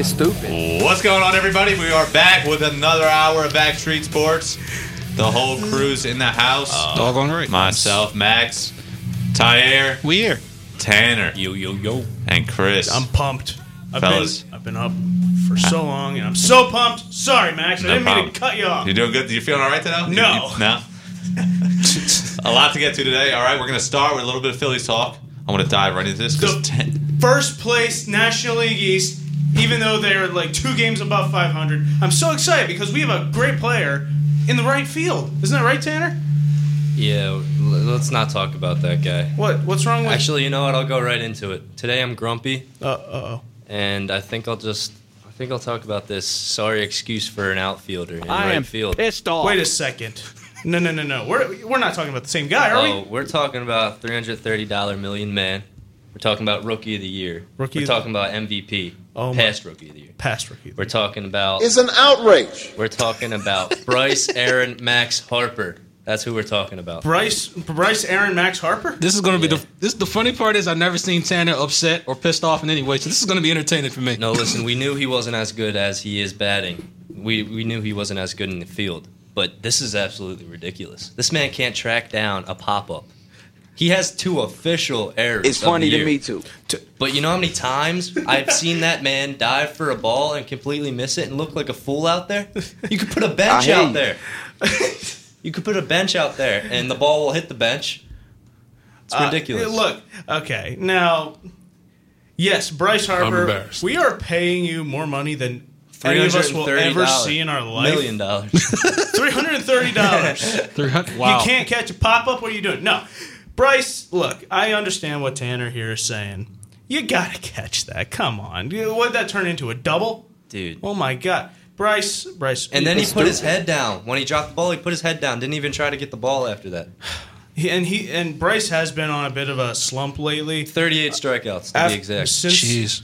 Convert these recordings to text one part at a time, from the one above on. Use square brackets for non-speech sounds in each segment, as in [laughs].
It's stupid. What's going on, everybody? We are back with another hour of Backstreet Sports. The whole crew's in the house. Uh, Doggone right. Myself, Max, Tyer, We here. Tanner, Yo, yo, yo. and Chris. I'm pumped. I've Fellas. been I've been up for so long, and I'm so pumped. Sorry, Max. I No didn't mean to cut you off. You're doing good? You feeling all right today? No. you- no. [laughs] a lot to get to today. All right, we're gonna start with a little bit of Phillies talk. I want to dive right into this. The- ten- First place National League East, even though they're like two games above 500. I'm so excited because we have a great player in the right field. Isn't that right, Tanner? Yeah, let's not talk about that guy. What? What's wrong with? Actually, you know what? I'll go right into it. Today I'm grumpy, uh oh. and I think I'll just I think I'll talk about this sorry excuse for an outfielder in I right am field. pissed off. Wait a second. No, no, no, no. We're we're not talking about the same guy, are Oh, we? we're talking about three hundred thirty dollar million man. We're talking about rookie of the year. Rookie We're of the- talking about MVP. Oh my- past rookie of the year. Past rookie. We're talking about It's an outrage. we're talking about [laughs] Bryce, Aaron, Max, Harper. That's who we're talking about. Bryce, Bryce, Aaron, Max Harper. This is gonna be the this the funny part is I've never seen Tanner upset or pissed off in any way, so this is gonna be entertaining for me. No, listen, we knew he wasn't as good as he is batting. We we knew he wasn't as good in the field. But this is absolutely ridiculous. This man can't track down a pop up. He has two official errors. It's of funny the to me too. But you know how many times I've seen that man dive for a ball and completely miss it and look like a fool out there? You could put a [laughs] bench out you. there. you could put a bench out there and the ball will hit the bench. It's Uh, ridiculous. look, okay, now, yes, Bryce Harper. We are paying you more money than any of us will ever see in our life. Million dollars. [laughs] Three hundred and thirty dollars. [laughs] Wow. You can't catch a pop up. What are you doing? No, Bryce. Look, I understand what Tanner here is saying. You gotta catch that. Come on. What did that turn into? A double? Dude. Oh my god, Bryce. Bryce. And then he put his head down. When he dropped the ball, he put his head down. Didn't even try to get the ball after that. And he and Bryce has been on a bit of a slump lately. 38 strikeouts to Af- be exact. Since, Jeez.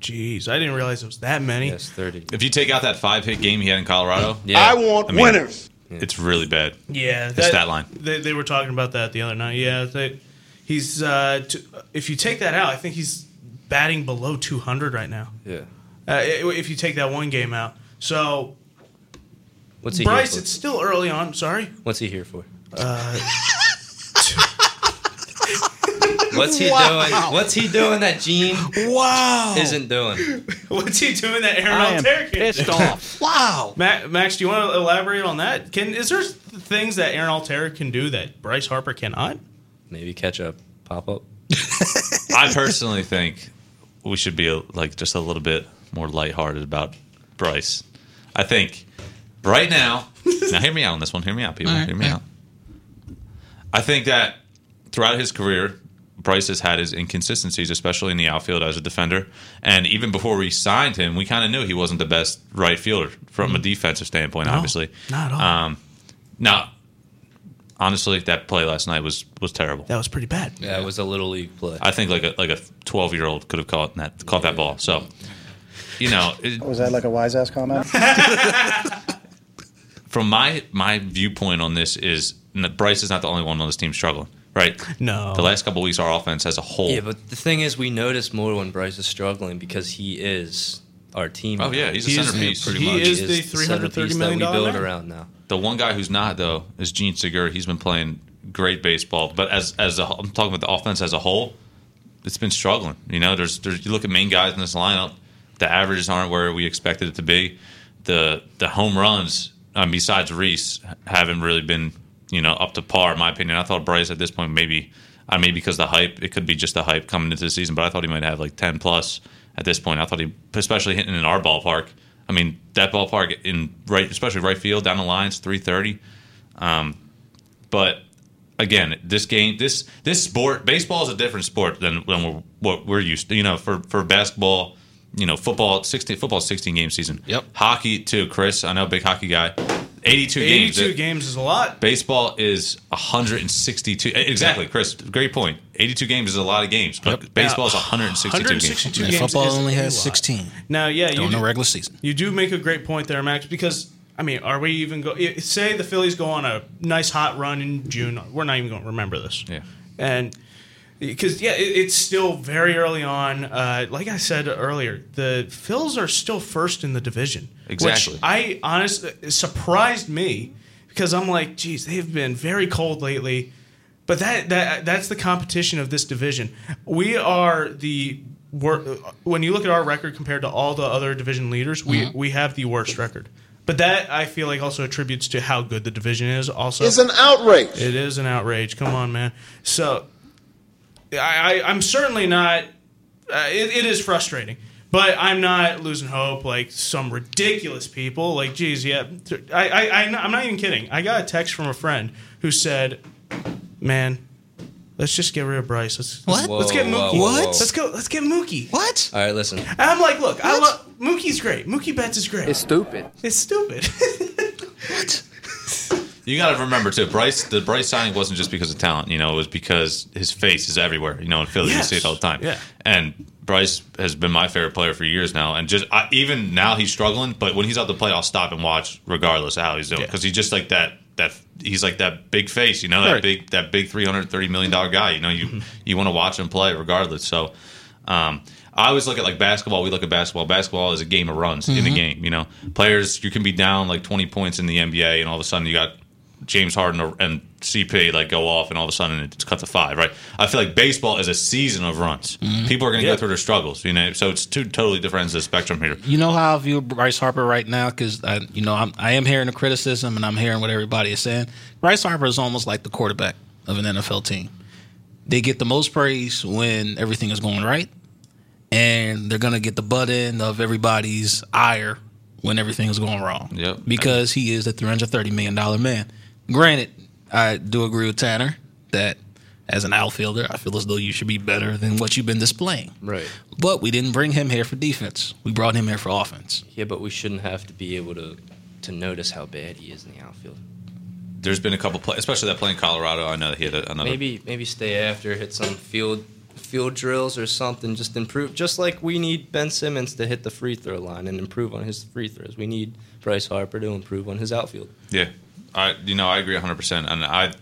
Jeez, I didn't realize it was that many. Yes, 30. if you take out that five hit game he had in Colorado, Yeah. I want I mean- winners. It's really bad. Yeah, The stat line. They, they were talking about that the other night. Yeah, they, he's uh, t- if you take that out, I think he's batting below 200 right now. Yeah. Uh, if you take that one game out, so What's he Bryce, here it's still early on. Sorry, What's he here for? Uh, What's he doing? What's he doing that Jean Wow. isn't doing? what's he doing that Aaron I am Altera can pissed off. [laughs] Wow. Ma- Max, do you want to elaborate on that? Can is there things that Aaron Altherr can do that Bryce Harper cannot? Maybe catch a pop up. [laughs] I personally think we should be like just a little bit more lighthearted about Bryce. I think right now, [laughs] now hear me out on this one. Hear me out, people. All right, hear me yeah. out. I think that throughout his career, Bryce has had his inconsistencies, especially in the outfield as a defender. And even before we signed him, we kind of knew he wasn't the best right fielder from a defensive standpoint. obviously, not at all. Um, now, honestly, that play last night was was terrible. That was pretty bad. Yeah, it was a little league play. I think like a like a twelve year old could have caught that caught that ball. So, you know, it, [laughs] Was that like a wise ass comment? [laughs] from my my viewpoint on this is Bryce is not the only one on this team struggling. Right? No. The last couple of weeks, our offense as a whole. yeah, but the thing is, we notice more when Bryce is struggling because he is our team. oh yeah, he's a He is- centerpiece pretty he much. is He the centerpiece $330 million that we build man. around now. The one guy who's not though is Jean Segura. He's been playing great baseball, but as as a, I'm talking about the offense as a whole, it's been struggling. You know, there's, there's you look at main guys in this lineup, the averages aren't where we expected it to be. The the home runs, um, besides Rhys, haven't really been you know up to par. In my opinion, I thought Bryce at this point maybe. I mean, because the hype, it could be just the hype coming into the season, but I thought he might have like 10 plus at this point. I thought he, especially hitting in our ballpark. I mean, that ballpark in right, especially right field down the lines, 330. Um, but again, this game, this this sport, baseball is a different sport than, than we're, what we're used to. You know, for for basketball, you know, football, 16 football, 16 game season. Yep. Hockey too, Chris. I know, big hockey guy. 82, games. 82 games is a lot. Baseball is 162. Exactly, Chris. Great point. 82 games is a lot of games, but Yep. baseball is Now, 162, 162 games. Games football only has 16 Now, yeah, you during the do, regular season. you do make a great point there, Max, because, I mean, are we even go? i- Say the Phillies go on a nice hot run in June. We're not even going to remember this. Yeah. And because yeah, it, it's still very early on. Uh, like I said earlier, the Phils are still first in the division. Exactly. Which I honestly it surprised me because I'm like, geez, they've been very cold lately. But that that that's the competition of this division. We are the wor- when you look at our record compared to all the other division leaders, we we have the worst record. But that I feel like also attributes to how good the division is. Also, It's an outrage. it is an outrage. Come on, man. So, I, I I'm certainly not. Uh, it, it is frustrating, but I'm not losing hope like some ridiculous people. Like, geez, yeah. I, I, I I'm not even kidding. I got a text from a friend who said, "Man, let's just get rid of Bryce. Let's What? Let's get Whoa, Mookie. whoa, whoa, whoa. Let's go. Let's get Mookie." What? All right, listen. And I'm like, look, I What? love Mookie's great. Mookie Betts is great. It's, stupid. It's stupid. [laughs] What? [laughs] You got to remember too, Bryce. The Bryce signing wasn't just because of talent. You know, it was because his face is everywhere. You know, in Philly, Yes. you see it all the time. Yeah. And Bryce has been my favorite player for years now. And just I, even now, he's struggling. But when he's out to play, I'll stop and watch, regardless of how he's doing, Yeah. because he's just like that. That he's like that big face. You know, that Right. big that big three hundred thirty million dollar guy. You know, you [laughs] you want to watch him play regardless. So. Um, I always look at like basketball. We look at basketball. Basketball is a game of runs in the game. You know, players you can be down like twenty points in the NBA, and all of a sudden you got James Harden or- and CP like go off, and all of a sudden it's cut to five. Right? I feel like baseball is a season of runs. Mm-hmm. People are going to Yeah. go through their struggles. You know, so it's two totally different ends of the spectrum here. You know how I view Bryce Harper right now because I, you know, I'm, I am hearing the criticism and I'm hearing what everybody is saying. Bryce Harper is almost like the quarterback of an NFL team. They get the most praise when everything is going right, and they're gonna get the butt end of everybody's ire when everything is going wrong. Yep. Because he is the 330 million dollar man. Granted, I do agree with Tanner that as an outfielder, I feel as though you should be better than what you've been displaying. Right. But we didn't bring him here for defense. We brought him here for offense. Yeah, but we shouldn't have to be able to to notice how bad he is in the outfield. There's been a couple play, especially that play in Colorado. I know that he had another. Maybe maybe stay after, hit some field field drills or something, just improve. Just like we need Ben Simmons to hit the free throw line and improve on his free throws, we need Bryce Harper to improve on his outfield. Yeah, I you know I agree 100. percent And I,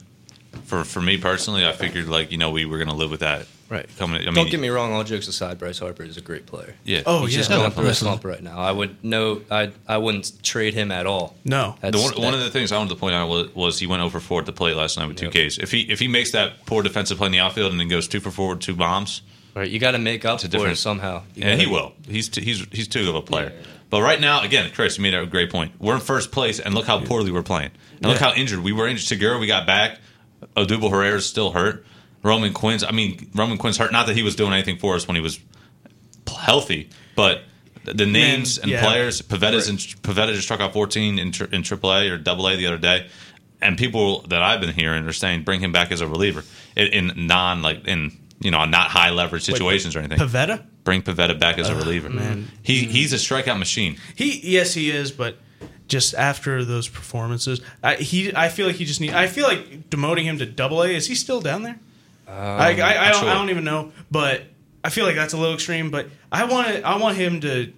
for for me personally, I figured like you know we were going to live with that. Right. Coming. I mean, Don't get me wrong. All jokes aside, Bryce Harper is a great player. Yeah. Oh, He's yeah. just going through a slump right now. I would no, I I wouldn't trade him at all. no. The That's, one, one of the things I wanted to point out was, was he went over four at the plate last night with two Yep. Ks. If he if he makes that poor defensive play in the outfield and then goes two for four with two bombs, right. You got to make up a for it somehow. You and he gotta- will. He's t- he's he's too good of a player. But right now, again, Chris, you made a great point. We're in first place, and look how poorly we're playing. And look how injured we were. Injured. Segura, we got back. Odubel Herrera's still hurt. Roman Quinn's. I mean, Roman Quinn's hurt. Not that he was doing anything for us when he was healthy, but the- names and yeah. players. Pivetta's Right. in, Pivetta just struck out 14 in, tri- in AAA or AA the other day, and people that I've been hearing are saying bring him back as a reliever in, in non like in you know not high leverage situations or anything Pivetta? Bring Pivetta back as a reliever. man. He he's a mm-hmm. strikeout machine. He yes, he is, but just after those performances, I, he I feel like he just need. I feel like demoting him to Double A. Is he still down there? Um, I, I, I, don't, sure. I don't even know, but I feel like that's a little extreme. But I want it, I want him to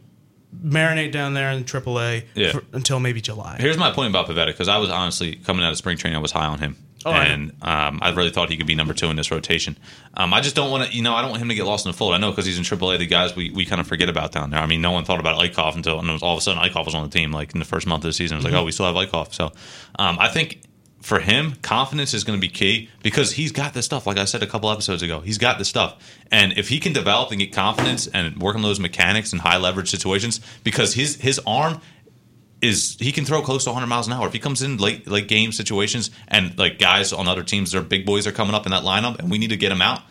marinate down there in Triple A Yeah. for, until maybe July. Here's my point about Pivetta because I was honestly coming out of spring training, I was high on him. Oh, and um, I really thought he could be number two in this rotation. Um, I just don't want to, you know, I don't want him to get lost in the fold. I know because he's in AAA, the guys we, we kind of forget about down there. I mean, no one thought about Eickhoff until and all of a sudden Eickhoff was on the team like in the first month of the season. It was Mm-hmm. like, oh, we still have Eickhoff. So um, I think for him, confidence is going to be key because he's got this stuff. Like I said a couple episodes ago, he's got this stuff. And if he can develop and get confidence and work on those mechanics in high leverage situations, because his his arm is he can throw close to 100 miles an hour. If he comes in late late game situations and like guys on other teams their big boys are coming up in that lineup and we need to get him out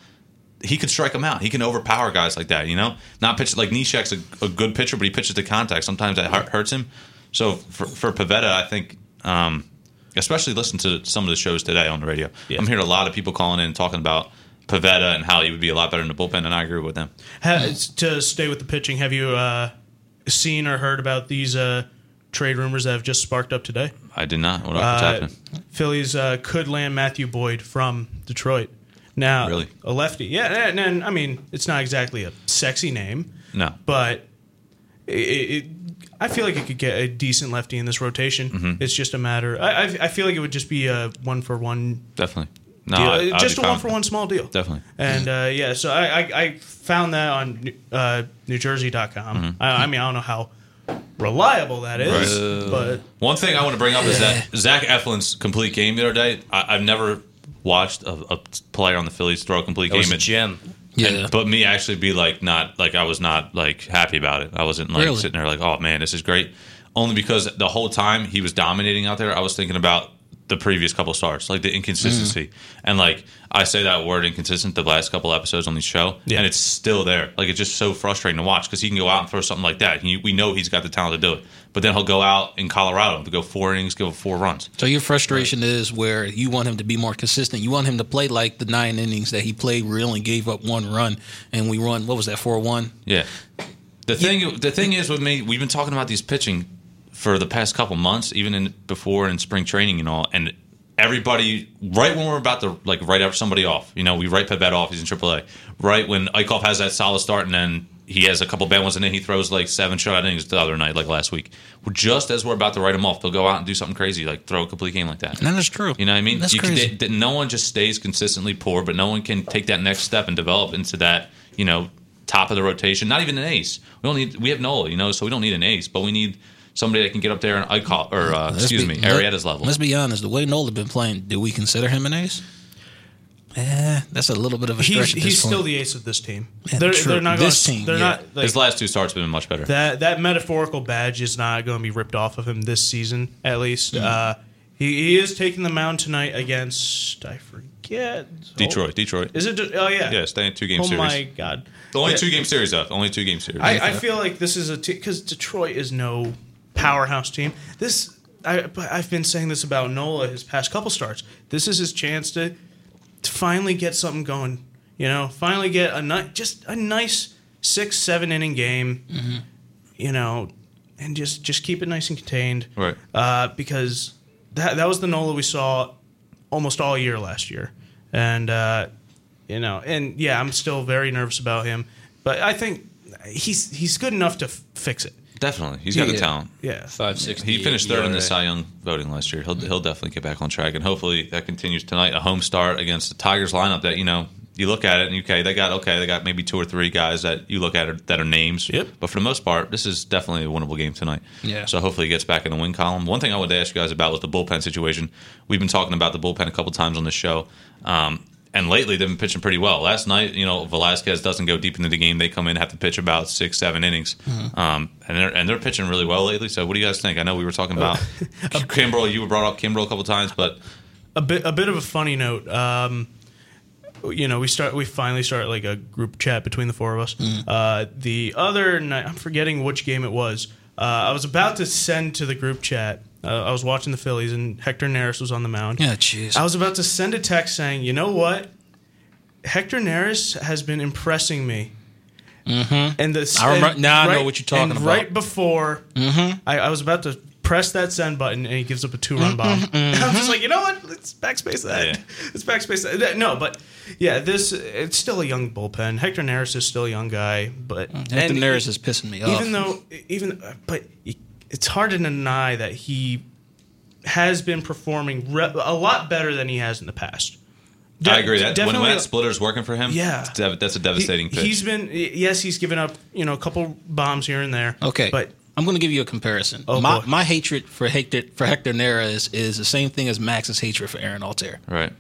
he can strike him out. He can overpower guys like that you know? Not pitch like Neshek's a, a good pitcher but he pitches to contact. Sometimes that hurts him. So for, for Pivetta I think um, especially listen to some of the shows today on the radio. I'm hearing a lot of people calling in and talking about Pivetta and how he would be a lot better in the bullpen and I agree with them. Ha- to stay with the pitching, have you uh, seen or heard about these uh, trade rumors that have just sparked up today? I did not what, what's Uh, happening Phillies uh, could land Matthew Boyd from Detroit. Now, Really? a lefty. Yeah, and, and I mean, it's not exactly a sexy name, no but it, it, I feel like it could get a decent lefty in this rotation. Mm-hmm. It's just a matter. I, I, I feel like it would just be a one for one definitely No. I- just a one for one small deal. Definitely. And uh, yeah, so I, I, I found that on uh, NewJersey.com. Mm-hmm. I, I mean, I don't know how reliable that is, Right. but One thing I want to bring up is that Zach Eflin's complete game the other day. I, I've never watched a, a player on the Phillies throw a complete That was game. a at- gem. Yeah. and- but me actually be like not like I was not like happy about it. I wasn't like Really? sitting there like, oh man, this is great. Only because the whole time he was dominating out there, I was thinking about the previous couple starts, like the inconsistency. Mm-hmm. And like I say that word inconsistent the last couple episodes on the show, Yeah. and it's still there. Like it's just so frustrating to watch because he can go out and throw something like that. He, we know he's got the talent to do it, but then he'll go out in Colorado to go four innings, give up four runs. So your frustration is where you want him to be more consistent. You want him to play like the nine innings that he played, where he only gave up one run, and we run what was that four one? Yeah. The thing the thing is with me, we've been talking about these pitching for the past couple months, even in before in spring training and all, and everybody right when we're about to like write up somebody off, you know, we write Pivetta off, he's in AAA. Right when Eickhoff has that solid start and then he has a couple bad ones and then he throws like seven shutout innings the other night, like last week. Just as we're about to write him off, they'll go out and do something crazy, like throw a complete game like that. And That is true. You know what I mean? That's You can- crazy. th- th- no one just stays consistently poor, but no one can take that next step and develop into that, you know, top of the rotation. Not even an ace. We don't need. We have Nola, you know, so we don't need an ace, but we need somebody that can get up there and I call or uh, excuse be- me, let- Arrieta's level. Let's be honest. The way Nola been playing, do we consider him an ace? Eh, that's a little bit of a he's stretch. at this he's point. still the ace of this team. Yeah, they're, true. they're not This gonna, team, They're yeah. not like, His last two starts have been much better. that. That metaphorical badge is not going to be ripped off of him this season, at least. Mm-hmm. Uh, he, he is taking the mound tonight against I forget Detroit, Detroit. Is it? Oh yeah. Yeah, staying two game Oh series. my god. The only Yeah. two game series though. Only two game series. I, I feel like this is a because Detroit is no powerhouse team. This I, I've been saying this about Nola his past couple starts. This is his chance to to finally get something going. You know, finally get a ni- just a nice six seven inning game. Mm-hmm. You know, and just just keep it nice and contained. Right. Uh, because that that was the Nola we saw almost all year last year, and uh, you know, and yeah, I'm still very nervous about him, but I think he's he's good enough to f- fix it. Definitely, he's got the talent. Yeah. Five six. He finished third in the ERA. Cy Young voting last year. He'll he'll definitely get back on track, and hopefully that continues tonight. A home start against the Tigers lineup that you know you look at it and okay, they got okay, they got maybe two or three guys that you look at it that are names. Yep. But for the most part, this is definitely a winnable game tonight. Yeah. So hopefully he gets back in the win column. One thing I wanted to ask you guys about was the bullpen situation. We've been talking about the bullpen a couple times on the show. Um, and lately, they've been pitching pretty well. Last night, you know, Velasquez doesn't go deep into the game. They come in, have to pitch about six, seven innings, um, and they're and they're pitching really well lately. So, what do you guys think? I know we were talking about [laughs] Kimbrel. You were brought up Kimbrel a couple times, but a bit a bit of a funny note. Um, you know, we start we finally start like a group chat between the four of us. Uh, the other night, I'm forgetting which game it was. Uh, I was about to send to the group chat. Uh, I was watching the Phillies, and Hector Neris was on the mound. Yeah, jeez. I was about to send a text saying, "You know what? Hector Neris has been impressing me." Mm-hmm. And the I remember- now I know what you're talking about. Right before, I, I was about to press that send button, and he gives up a two-run bomb. And [laughs] I'm just like, you know what? Let's backspace that. Yeah. Let's backspace that. that. No, but yeah, this it's still a young bullpen. Hector Neris is still a young guy, but Hector Neris is pissing me off. even though even but it's hard to deny that he has been performing re- a lot better than he has in the past. De- I agree that when, definitely- that splitter's working for him, Yeah. dev- that's a devastating he, pitch. He's been yes, he's given up you know a couple bombs here and there. Okay, but I'm going to give you a comparison. Oh, my boy. my hatred for Hector for Hector Neris is the same thing as Max's hatred for Aaron Altherr. right.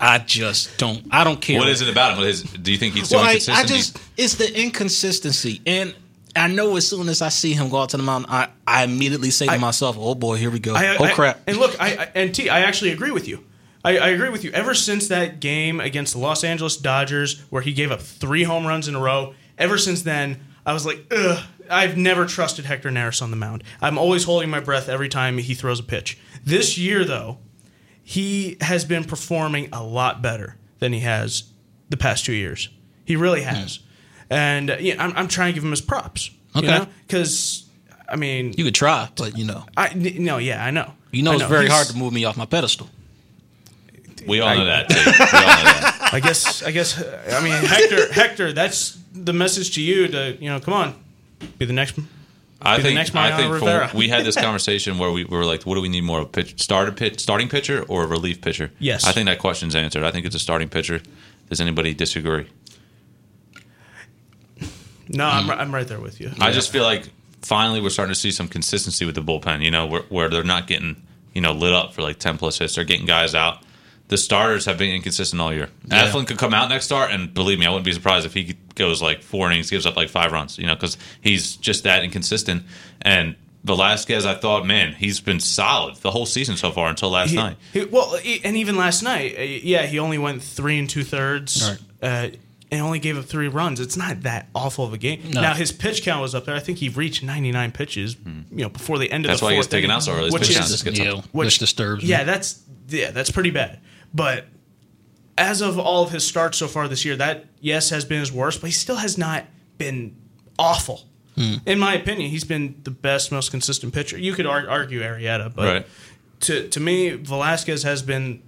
I just don't. I don't care. What is it about him? What is, do you think he's so Well, I, inconsistent? I just it's the inconsistency, and I know as soon as I see him go out to the mountain, I, I immediately say to I- myself, "Oh boy, here we go. I, oh crap." And look, I, I and T, I actually agree with you. I, I agree with you. Ever since that game against the Los Angeles Dodgers, where he gave up three home runs in a row, ever since then, I was like, ugh. I've never trusted Hector Neris on the mound. I'm always holding my breath every time he throws a pitch. This year, though, he has been performing a lot better than he has the past two years. He really has. And uh, yeah, I'm, I'm trying to give him his props. Okay. You know? Because, I mean, you could try, but you know, I, n- no, yeah, I know. you know, I it's very He's- hard to move me off my pedestal. we all know that. [laughs] Too. We all know that. [laughs] I guess. I guess. I mean, Hector. Hector. That's the message to you. To you know, come on, be the next I Be the think next I think Rivera. for, we had this [laughs] conversation where we were like, what do we need more? A pitch, starter pitch, starting pitcher or a relief pitcher? Yes. I think that question's answered. I think it's a starting pitcher. Does anybody disagree? No, I'm, I'm right there with you. I just feel like finally we're starting to see some consistency with the bullpen. You know, where, where they're not getting you know lit up for like ten plus hits. They're getting guys out. The starters have been inconsistent all year. Yeah. Eflin could come out next start, and believe me, I wouldn't be surprised if he goes like four innings, gives up like five runs. You know, because he's just that inconsistent. And Velasquez, I thought, man, he's been solid the whole season so far until last He- night. he- well, he- and even last night, uh, yeah, he only went three and two thirds, Right. uh, and only gave up three runs. It's not that awful of a game. No. Now his pitch count was up there. I think he reached 99 pitches, you know, before the end of the year. That's the why he fourth. taken inning, out so early. His Which pitch is just gets yeah, up. which, disturbs me. yeah, that's yeah, that's pretty bad. But as of all of his starts so far this year, that yes has been his worst, but he still has not been awful. Hmm. In my opinion, he's been the best, most consistent pitcher. You could ar- argue Arrieta, but Right. to to me, Velasquez has been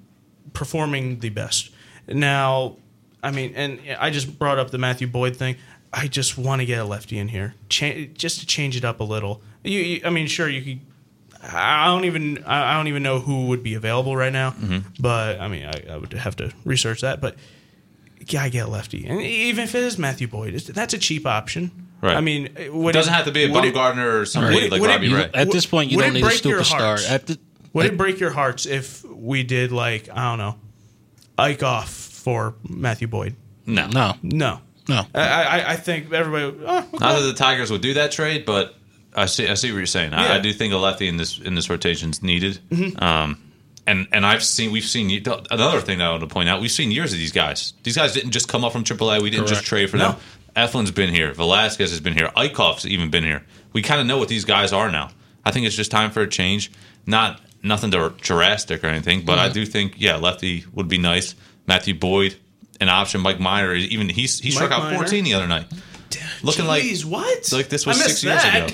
performing the best. Now, I mean, and I just brought up the Matthew Boyd thing. I just want to get a lefty in here, Cha- just to change it up a little. You, you, I mean, sure, you could. I don't even. I I don't even know who would be available right now. Mm-hmm. But I mean, I, I would have to research that. But yeah, I get a lefty, and even if it is Matthew Boyd, that's a cheap option. Right. I mean, It doesn't have to be a would it- Bumgarner or somebody Would it- like would Robbie you- Ray. At this point, you Would don't need a break your superstar. hearts? At the, Would at- it break your hearts if we did like I don't know, Eickhoff for Matthew Boyd? No, no, No, no. I I, I think everybody. Oh, okay. Not that the Tigers would do that trade, but I see I see what you're saying. I, Yeah. I do think a lefty in this in this rotation is needed. Um, and and I've seen we've seen another thing that I want to point out. We've seen years of these guys. These guys didn't just come up from AAA. We didn't just trade for No. them. Eflin's been here. Velasquez has been here. Eickhoff's even been here. We kind of know what these guys are now. I think it's just time for a change. Not nothing to drastic or anything, but I do think yeah, lefty would be nice. Matthew Boyd, an option. Mike Meyer, even he's he struck Mike out Minor? 14 the other night. Looking like what? like this was six years ago.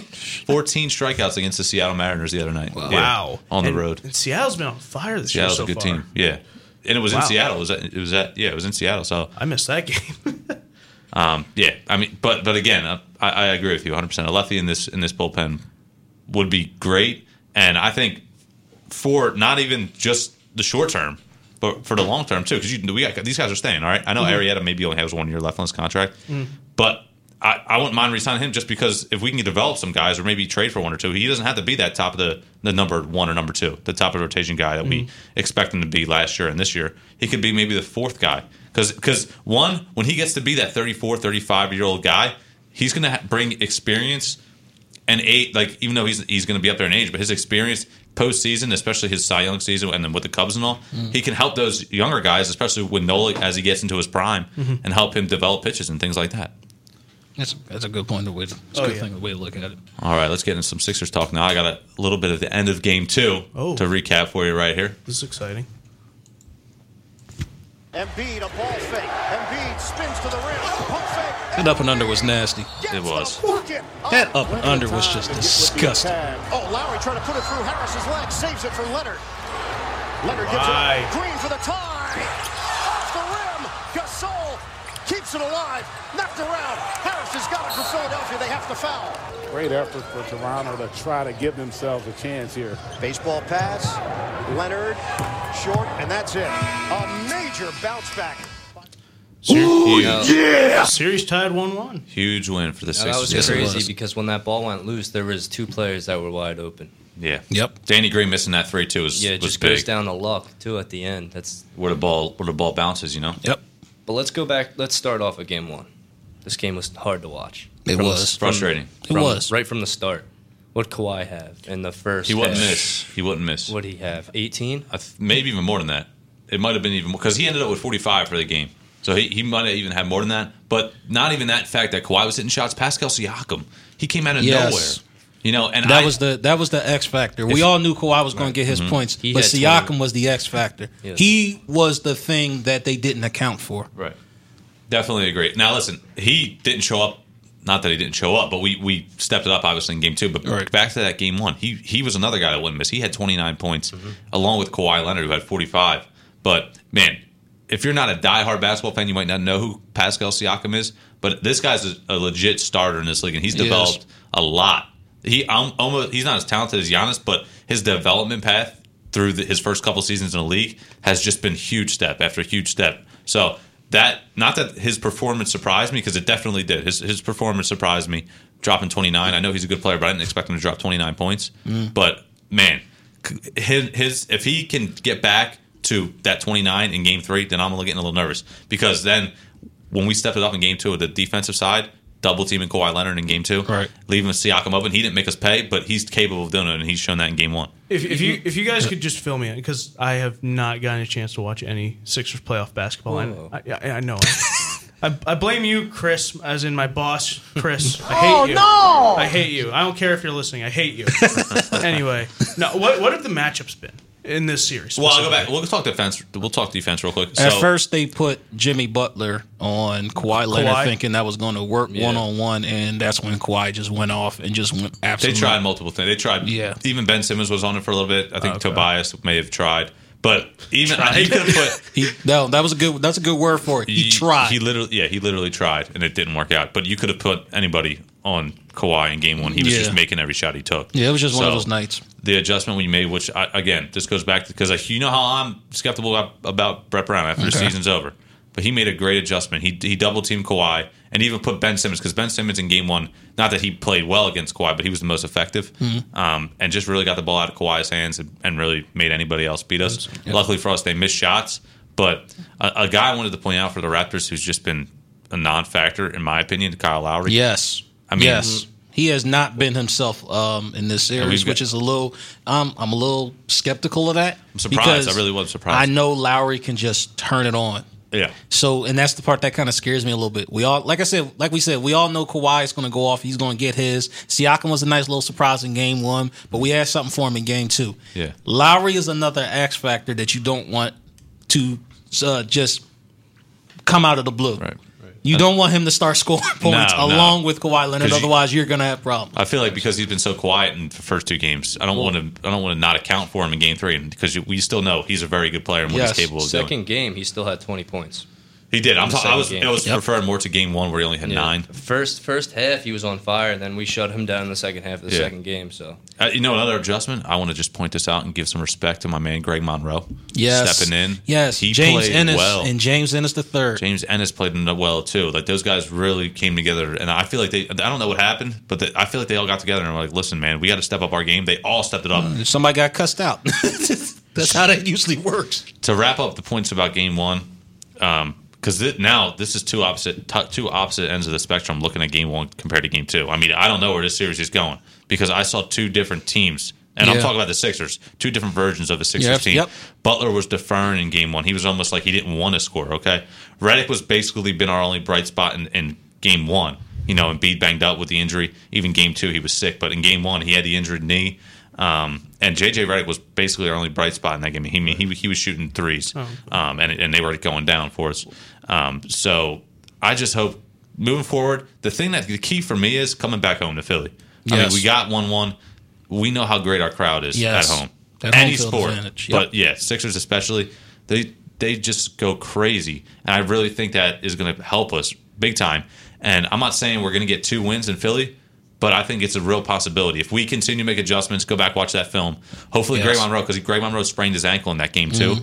14 strikeouts against the Seattle Mariners the other night. Yeah, Wow, on the And- road. And Seattle's been on fire this Seattle's year so a good far. team. Yeah, and it was in Seattle. It was at, it was at yeah, it was in Seattle. So I missed that game. [laughs] um, yeah, I mean, but but again, I, I agree with you 100. percent A lefty in this in this bullpen would be great, and I think for not even just the short term, but for the long term too, because we got these guys are staying. All right, I know mm-hmm. Arrieta maybe only has one year left on his contract, mm. but. I, I wouldn't mind resigning him just because if we can develop some guys or maybe trade for one or two, he doesn't have to be that top of the, the number one or number two, the top of the rotation guy that we mm-hmm. expect him to be last year and this year. He could be maybe the fourth guy. Because, one, when he gets to be that 34, 35 year old guy, he's going to ha- bring experience and eight, like even though he's he's going to be up there in age, but his experience postseason, especially his Cy Young season, and then with the Cubs and all, he can help those younger guys, especially with Nola as he gets into his prime, mm-hmm. and help him develop pitches and things like that. That's that's a good point. The way, it's a Oh, good yeah. thing, the way to look at it. All right, let's get into some Sixers talk now. I got a little bit of the end of game two Oh. to recap for you right here. this is exciting. Embiid, a ball fake. Embiid spins to the rim. Pump fake. That up and under was nasty. It was. That up and under was just disgusting. Oh, Lowry trying to put it through Harris's leg. Saves it for Leonard. Leonard gives Why? it. Green for the tie. Keeps it alive. Knocked around. Harris has got it for Philadelphia. They have to foul. Great effort for Toronto to try to give themselves a chance here. Baseball pass. Leonard. Short. And that's it. A major bounce back. huge, Series tied one-one. huge win for the Now, that was Yes, crazy was. because when that ball went loose, there was two players that were wide open. Yeah. Yep. Danny Green missing that three too was Yeah, it was just big. goes down to luck too at the end. That's where the ball where the ball bounces. You know. Yep. But let's go back. Let's start off at game one. This game was hard to watch. It From the- was. from- Frustrating. It from- was. right from the start. What Kawhi have in the first? He wouldn't half? miss. He wouldn't miss. What would he have? 18. Th- maybe even more than that. It might have been even more because he ended up with 45 for the game. So he, he might have even had more than that. But not even that fact that Kawhi was hitting shots. Pascal Siakam, he came out of Yes. nowhere. You know, and That I, was the that was the X factor. We all knew Kawhi was going to get his mm-hmm. points, He but Siakam 20. was the X factor. Yes. He was the thing that they didn't account for. right. Definitely agree. Now listen, he didn't show up. Not that he didn't show up, but we we stepped it up obviously in game two. But Right. back to that game one, he he was another guy that wouldn't miss. He had 29 points mm-hmm. along with Kawhi Leonard who had 45. But man, if you're not a diehard basketball fan, you might not know who Pascal Siakam is. But this guy's a, a legit starter in this league, and he's developed a lot he um, almost he's not as talented as Giannis, but his development path through the, his first couple seasons in the league has just been huge step after huge step. So that not that his performance surprised me because it definitely did. His his performance surprised me, dropping 29. I know he's a good player, but I didn't expect him to drop 29 points. But man, his, his if he can get back to that 29 in game three, then I'm getting a little nervous because then when we stepped it up in game two the defensive side, double teaming Kawhi Leonard in game two, Right. leaving Siakam open, he didn't make us pay, but he's capable of doing it, and he's shown that in game one. If, if you if you guys could just fill me in because I have not gotten a chance to watch any Sixers playoff basketball. I, I, I, I know. I, I blame you, Chris, as in my boss, Chris. I [laughs] hate oh, you. no! I hate you. I don't care if you're listening. I hate you. [laughs] anyway, no. What what have the matchups been in this series? Well, I'll go back. We'll talk defense. We'll talk defense real quick. At So- first, they put Jimmy Butler on Kawhi Leonard, Kawhi. thinking that was going to work one on one, and that's when Kawhi just went off and just went They tried multiple things. They tried. Yeah. Even Ben Simmons was on it for a little bit. I think Okay. Tobias may have tried, but even Tried. he could have put. [laughs] He, no, that was a good. That's a good word for it. He, tried. He literally, yeah, he literally tried, and it didn't work out. But you could have put anybody on Kawhi in game one. He was Yeah. just making every shot he took. yeah, it was just one of those nights. The adjustment we made, which I, again, this goes back to because you know how I'm skeptical about, about Brett Brown after the season's over. But he made a great adjustment. He he double teamed Kawhi and even put Ben Simmons because Ben Simmons in game one, not that he played well against Kawhi, but he was the most effective, Mm-hmm. um, and just really got the ball out of Kawhi's hands and, and really made anybody else beat us. Luckily for us, they missed shots. But a, a guy I wanted to point out for the Raptors who's just been a non-factor in my opinion, Kyle Lowry. Yes. I mean- yes. He has not been himself um, in this we've series, which is a little. Um, I'm a little skeptical of that. I'm surprised. I really was surprised. I know Lowry can just turn it on. yeah. So, and that's the part that kind of scares me a little bit. We all, like I said, like we said, we all know Kawhi is going to go off. He's going to get his. Siakam was a nice little surprise in game one, but we had something for him in game two. Yeah. Lowry is another X factor that you don't want to uh, just come out of the blue. Right. You uh, don't want him to start scoring [laughs] points No, no. along with Kawhi Leonard. 'Cause you- Otherwise, you, are going to have problems. I feel like because he's been so quiet in the first two games, I don't want to. I don't want to not account for him in game three, because we still know he's a very good player and what Yes. he's capable of doing. Second game, he still had 20 points. He did. I'm. the Talking, I was. second It game. was Yep. referring more to game one where he only had Yeah. nine. First first half, he was on fire, and then we shut him down in the second half of the Yeah. second game. So Uh, you know, another adjustment. I want to just point this out and give some respect to my man Greg Monroe. Yes. stepping in. Yes. he James played Ennis well. and James Ennis the third. James Ennis played well too. Like those guys really came together, and I feel like they. I don't know what happened, but they, I feel like they all got together and were like, "Listen, man, we got to step up our game." They all stepped it up. Somebody got cussed out. [laughs] That's how that usually works. to wrap up the points about game one, because thi- now this is two opposite t- two opposite ends of the spectrum. Looking at game one compared to game two, I mean, I don't know where this series is going because I saw two different teams, and I'm talking about the Sixers, two different versions of the Sixers Yep, team. yep. Butler was deferring in game one; he was almost like he didn't want to score. Okay, Redick was basically been our only bright spot in, in game one. You know, and Embiid banged up with the injury. Even game two, he was sick, but in game one, he had the injured knee. Um, and JJ Redick was basically our only bright spot in that game. He he, he was shooting threes, um, and and they were going down for us. Um, so I just hope moving forward, the thing that the key for me is coming back home to Philly. I mean, we got one one. We know how great our crowd is Yes. at home. Home Any field sport, advantage, yep. but yeah, Sixers especially. They they just go crazy, and I really think that is going to help us big time. And I'm not saying we're going to get two wins in Philly, but I think it's a real possibility if we continue to make adjustments. Go back watch that film. Hopefully, Yes. Mm-hmm. Greg Monroe because Greg Monroe sprained his ankle in that game too.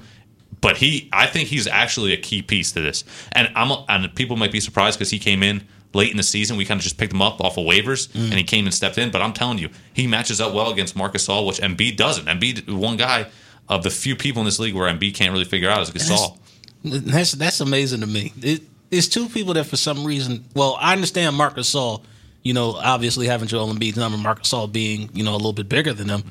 But he, I think he's actually a key piece to this. And I'm and people might be surprised because he came in late in the season. We kind of just picked him up off of waivers, Mm. and he came and stepped in. But I'm telling you, he matches up well against Marcus Gasol, which Embiid doesn't. Embiid, one guy of the few people in this league where Embiid can't really figure out is Gasol. That's that's amazing to me. It, it's two people that for some reason. Well, I understand Marc Gasol. You know, obviously having Joel Embiid's number, Marc Gasol being you know a little bit bigger than him,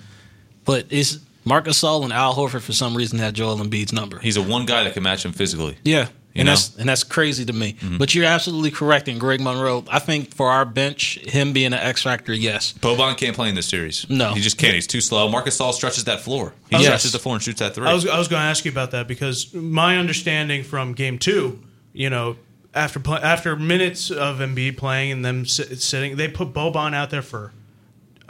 but it's Marc Gasol and Al Horford for some reason had Joel Embiid's number. He's a one guy that can match him physically. Yeah. You and know? that's and that's crazy to me. Mm-hmm. But you're absolutely correct in Greg Monroe. I think for our bench, him being an X factor, yes. Boban can't play in this series. No. he just can't. He's too slow. Marcus Gasol stretches that floor. He Yes. stretches the floor and shoots that three. I was I was going to ask you about that because my understanding from game two, you know, after pl- after minutes of Embiid playing and them sit, sitting, they put Boban out there for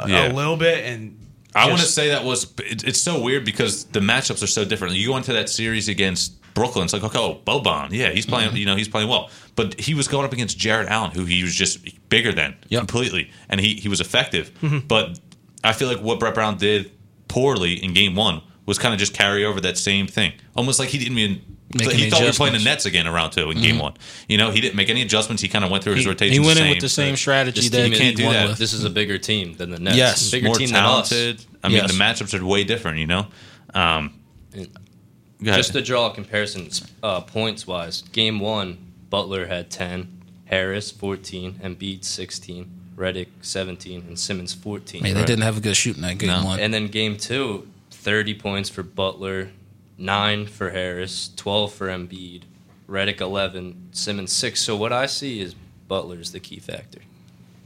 a, Yeah. a little bit, and I want to say that was it, it's so weird because the matchups are so different. You go into that series against Brooklyn. It's like, okay, oh, Boban, yeah, he's playing. Mm-hmm. You know, he's playing well. But he was going up against Jarrett Allen, who he was just bigger than Yep. completely, and he he was effective. Mm-hmm. But I feel like what Brett Brown did poorly in Game One was kind of just carry over that same thing, almost like he didn't even. Make he any thought we were playing the. Mm-hmm. Nets again around two in Game One. You know, he didn't make any adjustments. He kind of went through his He, rotations. he went the in same. with the same strategy that team he can't do that. with. This is a bigger team than the Nets. Yes. bigger more team talented. I mean, Yes. the matchups are way different. You know. Um, And- go ahead. Just to draw a comparison, uh, points wise, game one, Butler had 10, Harris 14, Embiid 16, Redick 17, and Simmons 14. Man, they didn't have a good shooting that game No. one. And then game two, 30 points for Butler, 9 for Harris, 12 for Embiid, Redick 11, Simmons 6. So what I see is Butler's the key factor.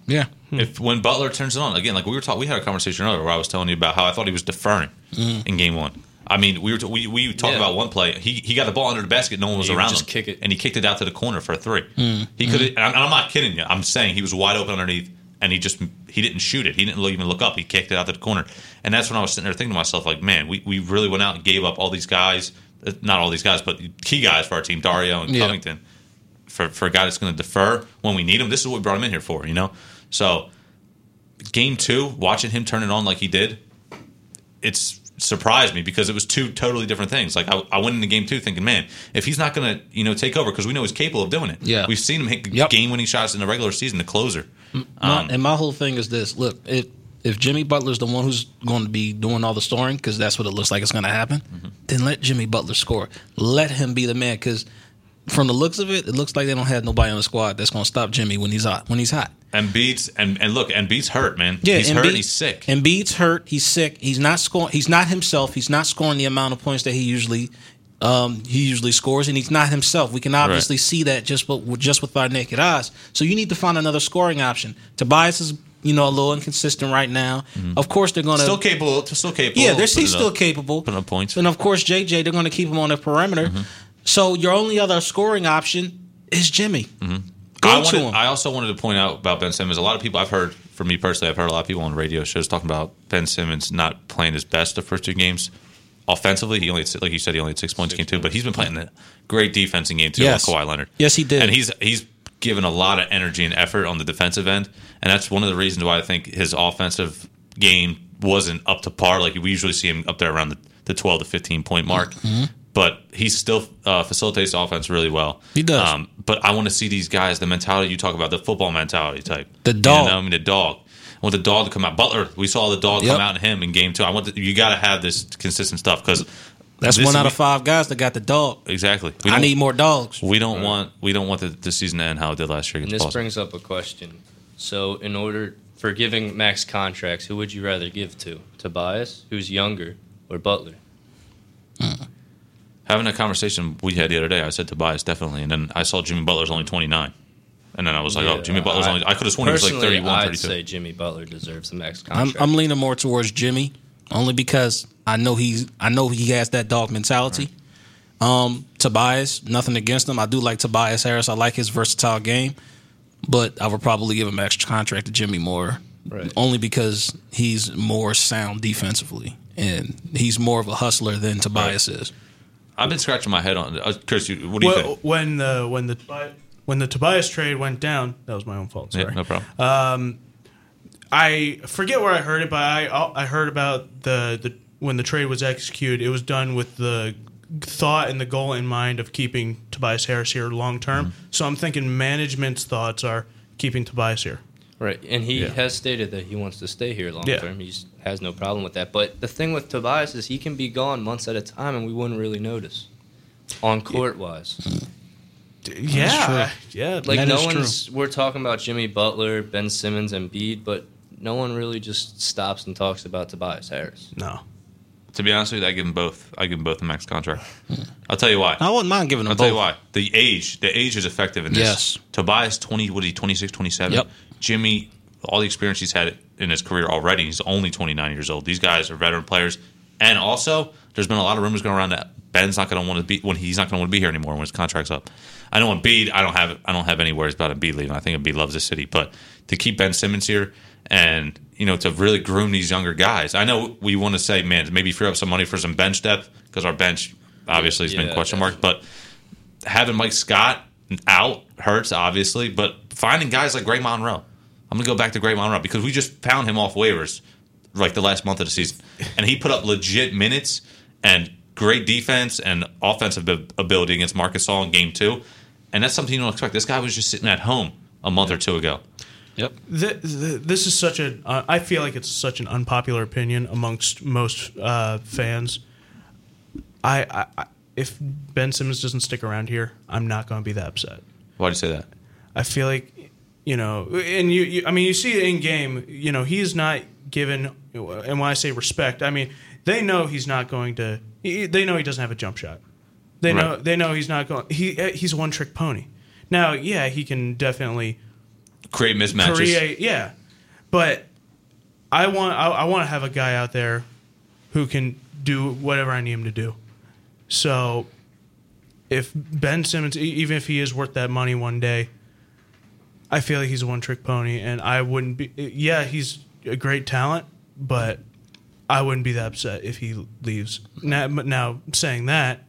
yeah, hmm. if when Butler turns it on again, like we were talking, we had a conversation earlier where I was telling you about how I thought he was deferring mm. in game one. I mean, we were t- we we talked Yeah. about one play. He he got the ball under the basket, no one was He around just him, kick it. and he kicked it out to the corner for a three. Mm. He could, mm. and I'm, and I'm not kidding you. I'm saying he was wide open underneath, and he just he didn't shoot it. He didn't even look up. He kicked it out to the corner, and that's when I was sitting there thinking to myself, like, man, we we really went out and gave up all these guys, uh, not all these guys, but key guys for our team, Dario and Yeah. Covington for, for a guy that's going to defer when we need him. This is what we brought him in here for, you know? So, game two, watching him turn it on like he did, it's surprised me because it was two totally different things. Like, I, I went into game two thinking, man, if he's not going to, you know, take over, because we know he's capable of doing it. Yeah. We've seen him hit Yep. game winning shots in the regular season, the closer. My- Um, and my whole thing is this: look, it, if Jimmy Butler's the one who's going to be doing all the scoring, because that's what it looks like it's going to happen, Mm-hmm. then let Jimmy Butler score. Let him be the man, because from the looks of it, it looks like they don't have nobody on the squad that's going to stop Jimmy when he's hot. When he's hot, and beats and, and look, and beats hurt, man. yeah, he's hurt. He's sick. Embiid's hurt. He's sick. He's not scoring. He's not himself. He's not scoring the amount of points that he usually. Um, he usually scores, and he's not himself. We can obviously see that just with, just with our naked eyes. So you need to find another scoring option. Tobias is, you know, a little inconsistent right now. Of course, they're going to still capable. Still capable. yeah, they're, he's still up. capable. Putting up points. And of course, JJ, they're going to keep him on the perimeter. Mm-hmm. So your only other scoring option is Jimmy. Go Mm-hmm. I, to wanted, him. I also wanted to point out about Ben Simmons. A lot of people I've heard, for me personally, I've heard a lot of people on radio shows talking about Ben Simmons not playing his best the first two games. Offensively, he only had, like you said, he only had six points in game two, but he's been playing the great defense in game two Yes. with Kawhi Leonard. Yes, he did. and he's he's given a lot of energy and effort on the defensive end, and that's one of the reasons why I think his offensive game wasn't up to par. Like we usually see him up there around the, the twelve to fifteen point mark. Mm-hmm. But he still uh, facilitates the offense really well. He does. Um, but I want to see these guys, the mentality you talk about, the football mentality type. The dog. You know, I mean, the dog. I want the dog to come out. Butler, we saw the dog Yep. come out in him in game two. I want the, you got to have this consistent stuff because That's one out of five guys that got the dog. Exactly. We I don't- need more dogs. We don't want we don't want the, the season to end how it did last year And this Boston. brings up a question. So, in order for giving max contracts, who would you rather give to? Tobias, who's younger, or Butler? Having a conversation we had the other day, I said Tobias definitely, and then I saw Jimmy Butler's only twenty nine, and then I was like, oh, Jimmy Butler's I- only. I could have sworn he was like Personally, 31, I'd 32. say Jimmy Butler deserves the max I'm. I'm leaning more towards Jimmy, only because I know he's I know he has that dog mentality. Um, Tobias, nothing against him. I do like Tobias Harris. I like his versatile game, but I would probably give him extra contract to Jimmy Moore, Right. only because he's more sound defensively and he's more of a hustler than Tobias is. I've been scratching my head on. Uh, Chris, you, what do you Well, think? when the when the when the Tobias trade went down, that was my own fault. Sorry. Yeah, no problem. I forget where I heard it, but I I heard about the, the when the trade was executed. It was done with the thought and the goal in mind of keeping Tobias Harris here long term. Mm-hmm. So I'm thinking management's thoughts are keeping Tobias here. Right, and he Yeah. has stated that he wants to stay here long Yeah. term. He has no problem with that. But the thing with Tobias is he can be gone months at a time, and we wouldn't really notice. On court wise, yeah, yeah. like That no is true. one's. We're talking about Jimmy Butler, Ben Simmons, and Bede, but no one really just stops and talks about Tobias Harris. no. To be honest with you, I give them both. I give them both a max contract. [laughs] I'll tell you why. I wouldn't mind giving him I'll both. tell you why. The age, the age is effective in this. Yes. Tobias, 20, what is he, 26, 27? Yep. Jimmy, all the experience he's had in his career already, he's only 29 years old. These guys are veteran players. And also, there's been a lot of rumors going around that Ben's not going to want to be, when he's not going to want to be here anymore when his contract's up. I know Embiid, I don't have, I don't have any worries about Embiid leaving. I think Embiid loves the city. But to keep Ben Simmons here and, you know, to really groom these younger guys, I know we want to say, man, maybe free up some money for some bench depth because our bench obviously has been Yeah, question mark, but having Mike Scott out hurts obviously, but finding guys like Greg Monroe. I'm gonna go back to Greg Monroe because we just found him off waivers like the last month of the season, and he put up legit minutes and great defense and offensive ability against Marc Gasol in game two, and that's something you don't expect. This guy was just sitting at home a month or two ago. Yep. Th- th- this is such a. Uh, I feel like it's such an unpopular opinion amongst most uh, fans. I, I, I if Ben Simmons doesn't stick around here, I'm not going to be that upset. Why do you say that? I feel like you know, and you, you I mean, you see it in game. You know, he is not given, and when I say respect, I mean they know he's not going to. he- They know he doesn't have a jump shot. They know Right. they know he's not going. He he's a one trick pony. Now, yeah, he can definitely Create mismatches. create yeah but i want i, I want to have a guy out there who can do whatever i need him to do so if ben simmons even if he is worth that money one day i feel like he's a one trick pony and i wouldn't be yeah he's a great talent but i wouldn't be that upset if he leaves. Now, now saying that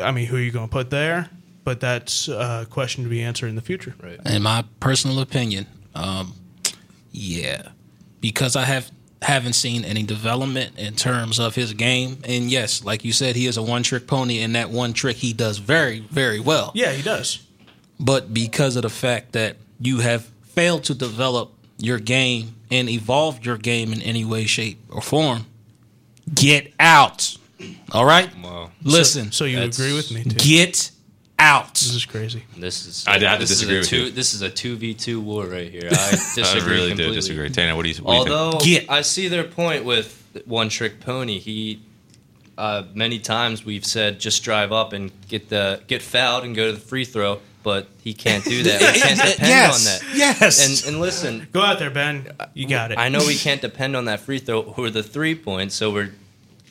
i mean who are you going to put there? But that's a question to be answered in the future. Right. In my personal opinion, um, yeah, because I have haven't seen any development in terms of his game, and yes, like you said, he is a one trick pony, and that one trick he does very, very well. yeah he does But because of the fact that you have failed to develop your game and evolve your game in any way, shape, or form, get out. All right. Wow. Listen. So you agree with me too? get out. This is crazy. This is. I had to this disagree is with two, you. This is a two v two war right here. [laughs] I disagree. I really completely. do disagree. Tana, what do you, what do you think? Although I see their point with one trick pony, he uh, many times we've said just drive up and get the get fouled and go to the free throw, but he can't do that. [laughs] We can't depend yes. on that. Yes. And and listen, Go out there, Ben. You got it. I know we can't depend on that free throw or the three points, so we're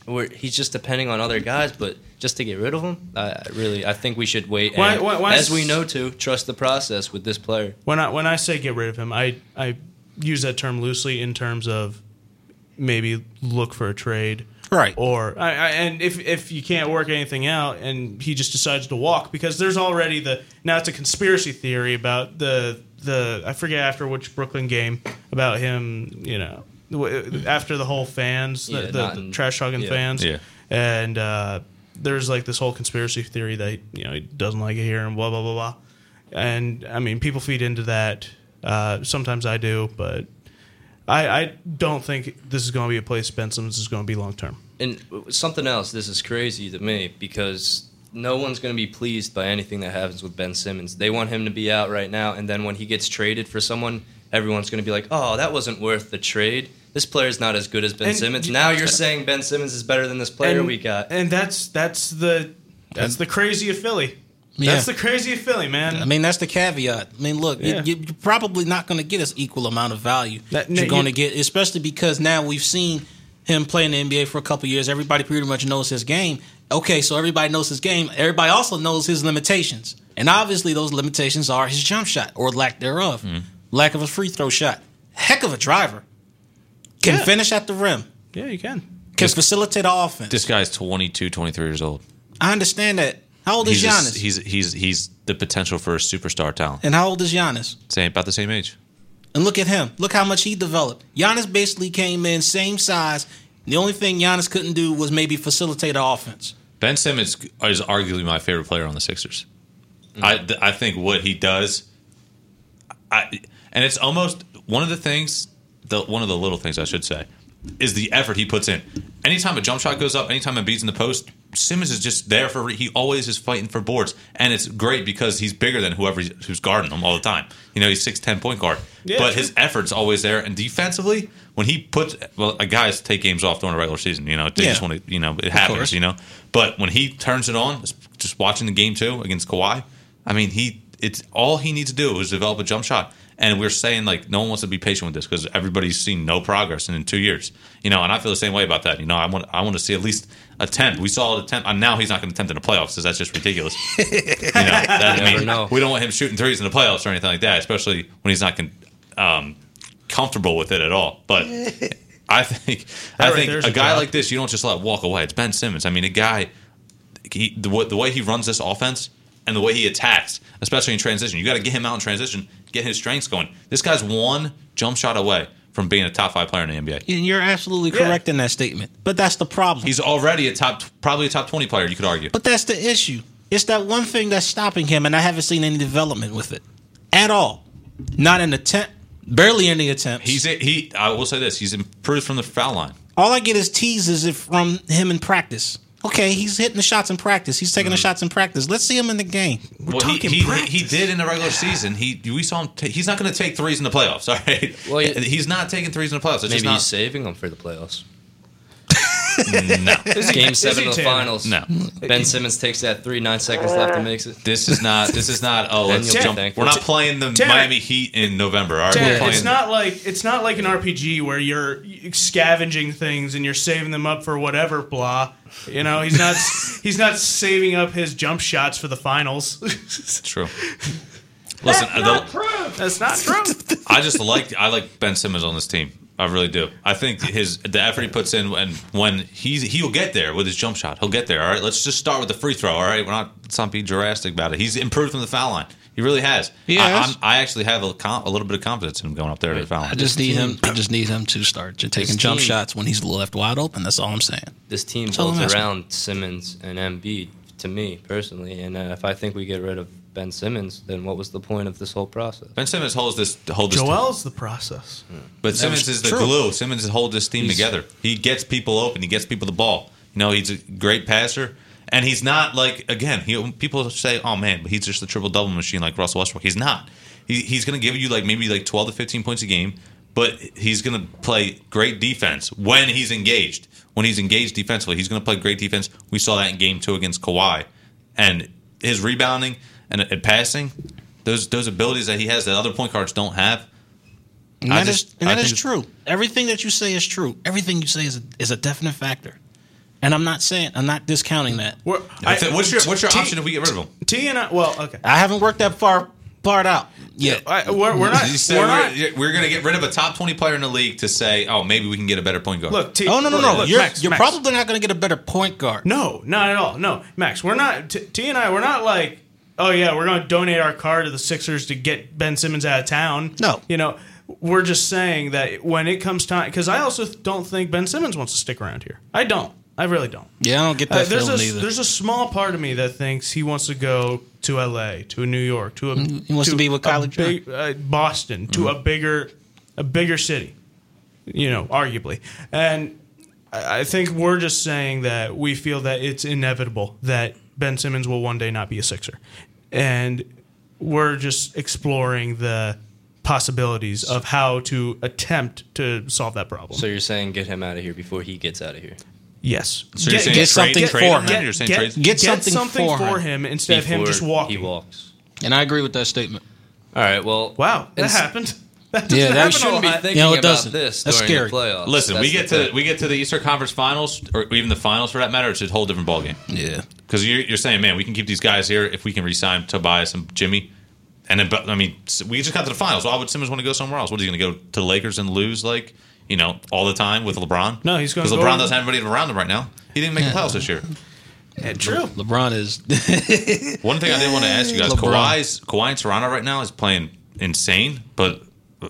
we're he's just depending on other guys, but. Just to get rid of him, I really, I think we should wait. Why- and why- why as we know to trust the process with this player. When I when I say get rid of him, I I use that term loosely in terms of maybe look for a trade. Right. Or I, I, and if if you can't work anything out and he just decides to walk because there's already the now it's a conspiracy theory about the the I forget after which Brooklyn game about him you know after the whole fans Yeah, the, the, in- trash talking yeah. fans Yeah. and uh, there's like this whole conspiracy theory that you know he doesn't like it here and blah blah blah blah and I mean people feed into that uh, sometimes I do but I, I don't think this is going to be a place Ben Simmons is going to be long term. And something else, this is crazy to me because no one's going to be pleased by anything that happens with Ben Simmons. They want him to be out right now, and then when he gets traded for someone, everyone's going to be like, "Oh, that wasn't worth the trade. This player's not as good as Ben And Simmons." Now you're saying Ben Simmons is better than this player and, we got. and that's that's the that's the crazy of Philly. Yeah. That's the crazy feeling, man. I mean, that's the caveat. I mean, look, you- Yeah. you, you're probably not going to get us equal amount of value That- that you're going to get, especially because now we've seen him play in the NBA for a couple years. Everybody pretty much knows his game. Okay, so everybody knows his game. Everybody also knows his limitations, and obviously those limitations are his jump shot or lack thereof, mm-hmm. lack of a free throw shot. Heck of a driver, can Yeah. finish at the rim, yeah, you can. can facilitate offense. This guy's 22, 23 years old. I understand that. How old is He's, a- Giannis? he's he's he's the potential for a superstar talent. and how old is Giannis? Same about the same age. And look at him. Look how much he developed. Giannis basically came in same size. The only thing Giannis couldn't do was maybe facilitate an offense. Ben Simmons is arguably my favorite player on the Sixers. Mm. I th- I think what he does, I and it's almost one of the things, the one of the little things I should say, is the effort he puts in. Anytime a jump shot goes up, anytime Embiid's in the post, Simmons is just there for. He always is fighting for boards, and it's great because he's bigger than whoever who's guarding him all the time. You know, he's six ten point guard, Yeah, but true. his effort's always there. And defensively, when he puts well, guys take games off during the regular season. You know, they Yeah. just want to. You know, it happens. You know, but when he turns it on, just watching the game too against Kawhi, I mean, he it's all he needs to do is develop a jump shot. And we're saying like no one wants to be patient with this because everybody's seen no progress in, in two years. You know, and I feel the same way about that. You know, I want I want to see at least attempt. We saw an attempt. And now he's not going to attempt in the playoffs because that's just ridiculous. [laughs] you know, that, I mean, know. we don't want him shooting threes in the playoffs or anything like that, especially when he's not con- um, comfortable with it at all. But [laughs] I think I right think there's a a guy job. like this, you don't just let walk away. It's Ben Simmons. I mean, a guy he, the, the way he runs this offense and the way he attacks, especially in transition. You got to get him out in transition, get his strengths going. This guy's one jump shot away from being a top five player in the NBA. And you're absolutely Yeah. correct in that statement. But that's the problem. He's already a top, probably a top twenty player. You could argue. But that's the issue. It's that one thing that's stopping him, and I haven't seen any development with it at all. Not an attempt, barely any attempts. He's he. I will say this: he's improved from the foul line. all I get is teases from him in practice. Okay, he's hitting the shots in practice. He's taking the shots in practice. Let's see him in the game. We're Well, he, talking he, practice. he did in the regular season. He we saw him. ta he's not going to take threes in the playoffs. [laughs] All right. Well, he- he's not taking threes in the playoffs. It's Maybe just not, he's saving them for the playoffs. No, [laughs] Game seven of the finals. no. Ben Simmons takes that three, nine seconds left and makes it. This is not. This is not. Oh, let's jump. We're not playing the Tanner- Miami Heat in November. All right, we're playing. it's not like it's not like an RPG where you're scavenging things and you're saving them up for whatever blah. You know, he's not [laughs] he's not saving up his jump shots for the finals. It's true. Listen, that's not the- That's not true. [laughs] I just like I like Ben Simmons on this team. I really do. I think his the effort he puts in and when he's he'll get there with his jump shot. He'll get there. All right. Let's just start with the free throw. All right. We're not let's not be drastic about it. He's improved from the foul line. He really has. He I, has. I'm, I actually have a, com- a little bit of confidence in him going up there to the foul line. I just need him. I just need him to start to taking His jump shots when he's left wide open. That's all I'm saying. This team That's builds around Simmons and Embiid to me personally. And uh, if I think we get rid of Ben Simmons, then what was the point of this whole process? Ben Simmons holds this hold this Joel's the process. But Simmons is the true. glue. Simmons holds this team He's- together. He gets people open. He gets people the ball. You know, he's a great passer, and he's not like again. He people say, "Oh man," but he's just a triple double machine like Russell Westbrook. He's not. He, he's going to give you like maybe like twelve to fifteen points a game, but he's going to play great defense when he's engaged. When he's engaged defensively, he's going to play great defense. We saw that in Game Two against Kawhi, and his rebounding and, and passing. Those those abilities that he has that other point guards don't have. And I that is just- and I that is true. Everything that you say is true. Everything you say is a, is a definite factor. And I'm not saying I'm not discounting that. We're- I what's your what's your T- option if we get rid of him? T and I. Well, okay. I haven't worked that far part out yet. I, we're, we're not. We're we're, not. we're going to get rid of a top 20 player in the league to say, oh, maybe we can get a better point guard. Look, T, Oh no no look, no! look, you're Max, you're Max. probably not going to get a better point guard. No, not at all. No, Max, we're not. T, T and I, we're not like, oh yeah, we're going to donate our car to the Sixers to get Ben Simmons out of town. No. you know, we're just saying that when it comes time, because I also don't think Ben Simmons wants to stick around here. I don't. I really don't. Yeah, I don't get Uh, that there's feeling a either. there's a small part of me that thinks he wants to go to L.A. to New York to a he wants to be with Jenner. big, uh, Boston to a bigger a bigger city. You know, arguably, and I think we're just saying that we feel that it's inevitable that Ben Simmons will one day not be a Sixer, and we're just exploring the possibilities of how to attempt to solve that problem. So you're saying get him out of here before he gets out of here? yes, So you're saying get trade- something trade for him him. then? You're saying get, trade- get, Get something, something for, for him. instead of him Before just walking. He walks. and I agree with that statement. All right. Well, Wow, that it's- happened. [laughs] That Yeah, that a shouldn't be thinking You know, it about doesn't. this That's during scary. the playoffs. Listen, we get the to thing. we get to the Eastern Conference Finals, or even the finals for that matter. It's a whole different ballgame. Yeah, Because you're, you're saying, man, we can keep these guys here if we can resign Tobias and Jimmy. And then, but I mean, we just got to the finals. Why would Simmons want to go somewhere else? What is he going to go to the Lakers and lose like you know all the time with LeBron? No, he's gonna because go- LeBron doesn't have anybody around him right now. He didn't make the playoffs this year. [laughs] Yeah, true. LeBron is. [laughs] One thing I did want to ask you guys: LeBron. Kawhi's Kawhi in Toronto right now is playing insane, but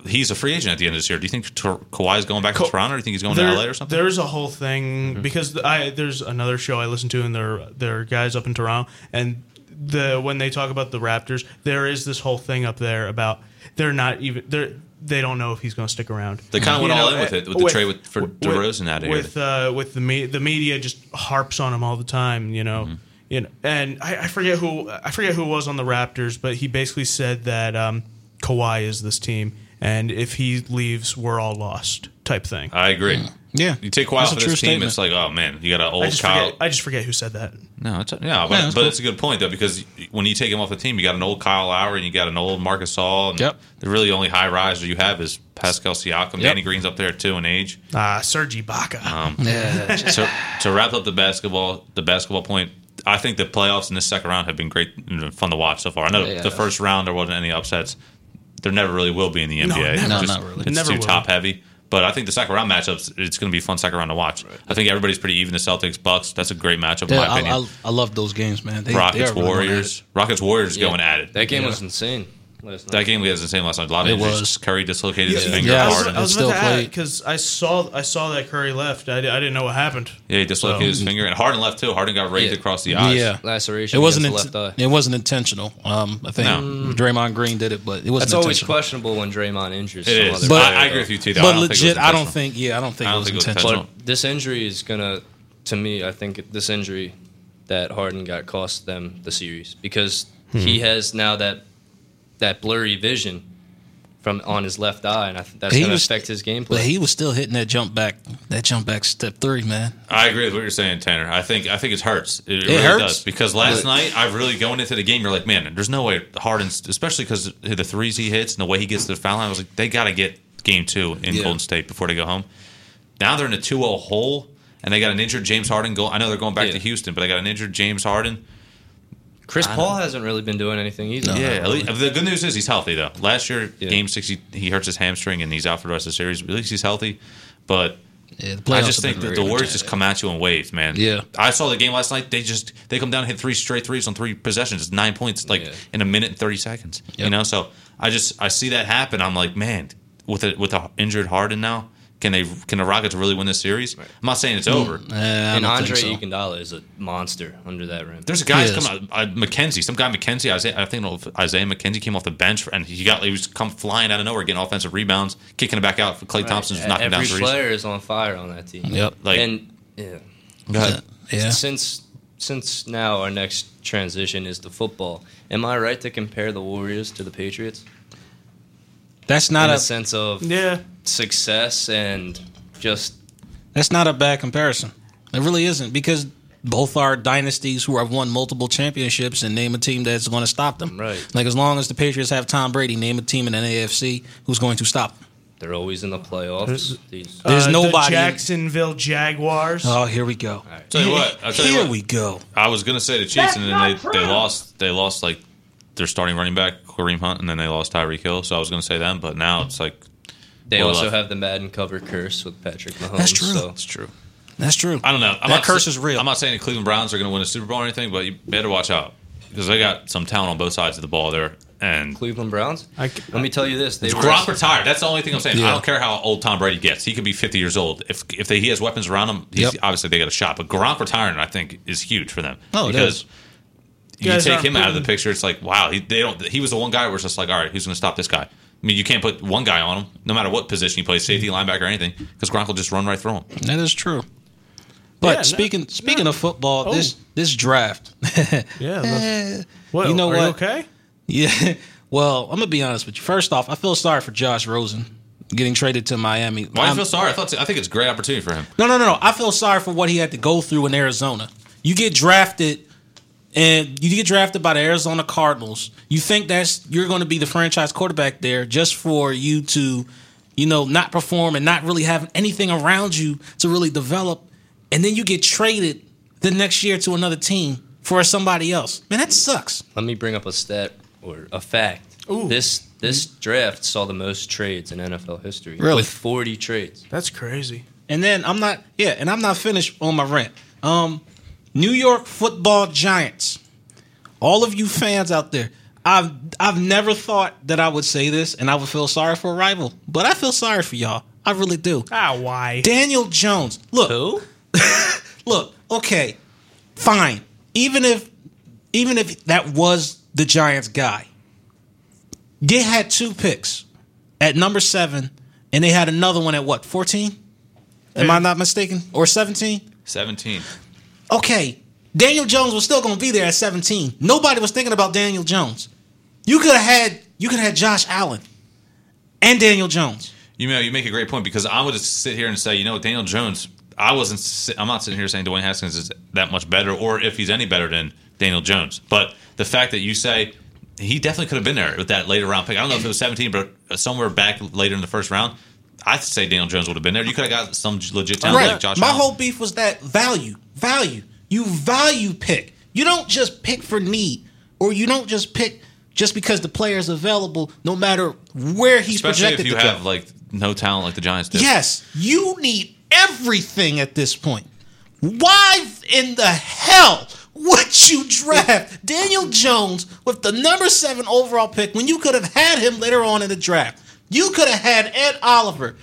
he's a free agent at the end of this year. Do you think Tor- Kawhi's going back to Ka- Toronto? Or do you think he's going There- to LA or something? There's a whole thing because I there's another show I listen to and there there are guys up in Toronto and the when they talk about the Raptors, there is this whole thing up there about they're not even they're they don't know if he's going to stick around. They kinda went You all know, in with it, with the trade with- for DeRozan out of here. With uh, with the me- the media just harps on him all the time, you know. Mm-hmm. You know, and I, I forget who I forget who was on the Raptors, but he basically said that um, Kawhi is this team, and if he leaves, we're all lost, type thing. I agree. Yeah, You take Kawhi That's off a of true this team, statement. it's like, oh man, you got an I old just Kyle. forget. I just forget who said that. No, it's, yeah, but, that's but cool. it's a good point though because when you take him off the team, you got an old Kyle Lowry and you got an old Marc Gasol. And Yep. The really only high riser you have is Pascal Siakam. Yep. Danny Green's up there too in age. Ah, Serge Ibaka. Um, yeah. [laughs] to, to wrap up the basketball, the basketball point, I think the playoffs in this second round have been great, and fun to watch so far. I know Yeah. the first round there wasn't any upsets. There never really will be in the NBA. never. No, Just- not really. It's Never too will. top heavy. But I think the second round matchups, it's going to be a fun second round to watch. I think everybody's pretty even. The Celtics, Bucks, that's a great matchup in Yeah, my opinion. I, I, I love those games, man. They, they Rockets, are really going at Warriors, it. Rockets, Warriors Yeah. going at it. That game Yeah. was insane. Last night. That game we had the same last night. A lot of It injuries. was. Curry dislocated his finger Yeah, I was- hard. I was still about to add played. because I saw I saw that Curry left. I, di- I didn't know what happened. yeah, he dislocated his finger, and Harden left too. Harden got raked Yeah. across the eyes. Yeah, Laceration it wasn't. against the left eye. it wasn't intentional. Um, I think No. Draymond Green did it, but it wasn't That's always intentional. questionable when Draymond injures. It some is. other But player, I agree though. with you too. though. But I don't think it was legit, I don't intentional. think. Yeah, I don't think I it don't was think it was intentional. But this injury is gonna, to me, I think this injury that Harden got cost them the series because Hmm. he has now that that blurry vision from on his left eye, and I think that's gonna affect his gameplay. But he was still hitting that jump back, that jump back step three, man. I agree with what you're saying, Tanner. I think I think it hurts. It, really hurts. does because last But- night I've really going into the game. You're like, man, there's no way Harden's, especially because the threes he hits and the way he gets to the foul line. I was like, they got to get game two in Yeah. Golden State before they go home. Now they're in a 2-0 hole, and they got an injured James Harden. Go. I know they're going back Yeah. to Houston, but they got an injured James Harden. Chris I Paul hasn't really been doing anything either. yeah, at least, the good news is he's healthy though. Last year, Yeah. Game Six, he, he hurts his hamstring and he's out for the rest of the series. At least he's healthy. But Yeah, I just think that the Warriors just come at you in waves, man. Yeah. I saw the game last night. They just they come down and hit three straight threes on three possessions. It's nine points like Yeah. in a minute and thirty seconds. You know, so I just I see that happen. I'm like, man, with a with a injured Harden now, can they can the Rockets really win this series? I'm not saying it's over. I and Andre so. Iguodala is a monster under that rim. There's a guy He who's is. coming out, uh, McKenzie, some guy McKenzie. Isaiah, I think Isaiah McKenzie came off the bench and he got he was come flying out of nowhere, getting offensive rebounds, kicking it back out. for Klay Thompson's knocking Every down threes. player is on fire on that team. Yep. Like, and yeah, Go ahead. Yeah. since since now our next transition is to football. Am I right to compare the Warriors to the Patriots That's not the a sense of Yeah, success and just that's not a bad comparison. It really isn't because both are dynasties who have won multiple championships and name a team that's going to stop them. Right. Like as long as the Patriots have Tom Brady, name a team in the AFC who's going to stop them. they're always in the playoffs. These There's Uh, nobody- The Jacksonville Jaguars. Oh, here we go. Tell you what, I'll tell you Here what. we go. I was gonna say the Chiefs, and then they, they lost. They lost like their starting running back Kareem Hunt, and then they lost Tyreek Hill. So I was gonna say them, but now it's like they also uh, have the Madden cover curse with Patrick Mahomes. That's true. So it's true. That's true. I don't know. I'm That not curse sa- is real. I'm not saying the Cleveland Browns are gonna win a Super Bowl or anything, but you better watch out because they got some talent on both sides of the ball there. And Cleveland Browns. I c- Let me tell you this: they were Gronk retired. That's the only thing I'm saying. I don't care how old Tom Brady gets. He could be 50 years old. If if they, he has weapons around him, he's, Yep. obviously they got a shot. But Gronk retiring, I think, is huge for them. Oh, it because is. You Guys take aren't him out of the picture. It's like wow, he, they don't. He was the one guy where it's just like, all right, who's going to stop this guy? I mean, you can't put one guy on him, no matter what position he plays, safety, linebacker, or anything, because Gronk will just run right through him. That is true. But Yeah, no- speaking speaking of football, Oh. this this draft. [laughs] Yeah. the- Eh, what, you know are what? You okay? Yeah. [laughs] Well, I'm gonna be honest with you. First off, I feel sorry for Josh Rosen getting traded to Miami. Why do I'm- you feel sorry? I thought I think it's a great opportunity for him. No, no, no, no. I feel sorry for what he had to go through in Arizona. You get drafted, and you get drafted by the Arizona Cardinals. You think that's you're going to be the franchise quarterback there just for you to, you know, not perform and not really have anything around you to really develop, and then you get traded the next year to another team for somebody else. Man, that sucks. Let me bring up a stat or a fact. Ooh. This this draft saw the most trades in NFL history. Really? With 40 trades. That's crazy. And then I'm not, yeah, and I'm not finished on my rant. Um, New York Football Giants. All of you fans out there, I've I've never thought that I would say this and I would feel sorry for a rival, but I feel sorry for y'all. I really do. Ah, why? Daniel Jones. Look, Who? [laughs] look, okay, fine. Even if even if that was the Giants guy, they had two picks at number seven, and they had another one at what, 14? Am I not mistaken? Or 17? 17. Okay, Daniel Jones was still gonna be there at 17. Nobody was thinking about Daniel Jones. You could have had you could have had Josh Allen and Daniel Jones. You know, you make a great point because I would just sit here and say, you know, Daniel Jones. I wasn't. I'm not sitting here saying Dwayne Haskins is that much better, or if he's any better than Daniel Jones. But the fact that you say he definitely could have been there with that later round pick. I don't know if it was 17, but somewhere back later in the first round, I'd say Daniel Jones would have been there. You could have got some legit talent like Josh. My Allen. whole beef was that value, value. You value pick. You don't just pick for need, or you don't just pick just because the player is available, no matter where he's especially if projected you have go. like no talent like the Giants did. Yes, you need everything at this point. Why in the hell would you draft Daniel Jones with the number seven overall pick when you could have had him later on in the draft? You could have had Ed Oliver.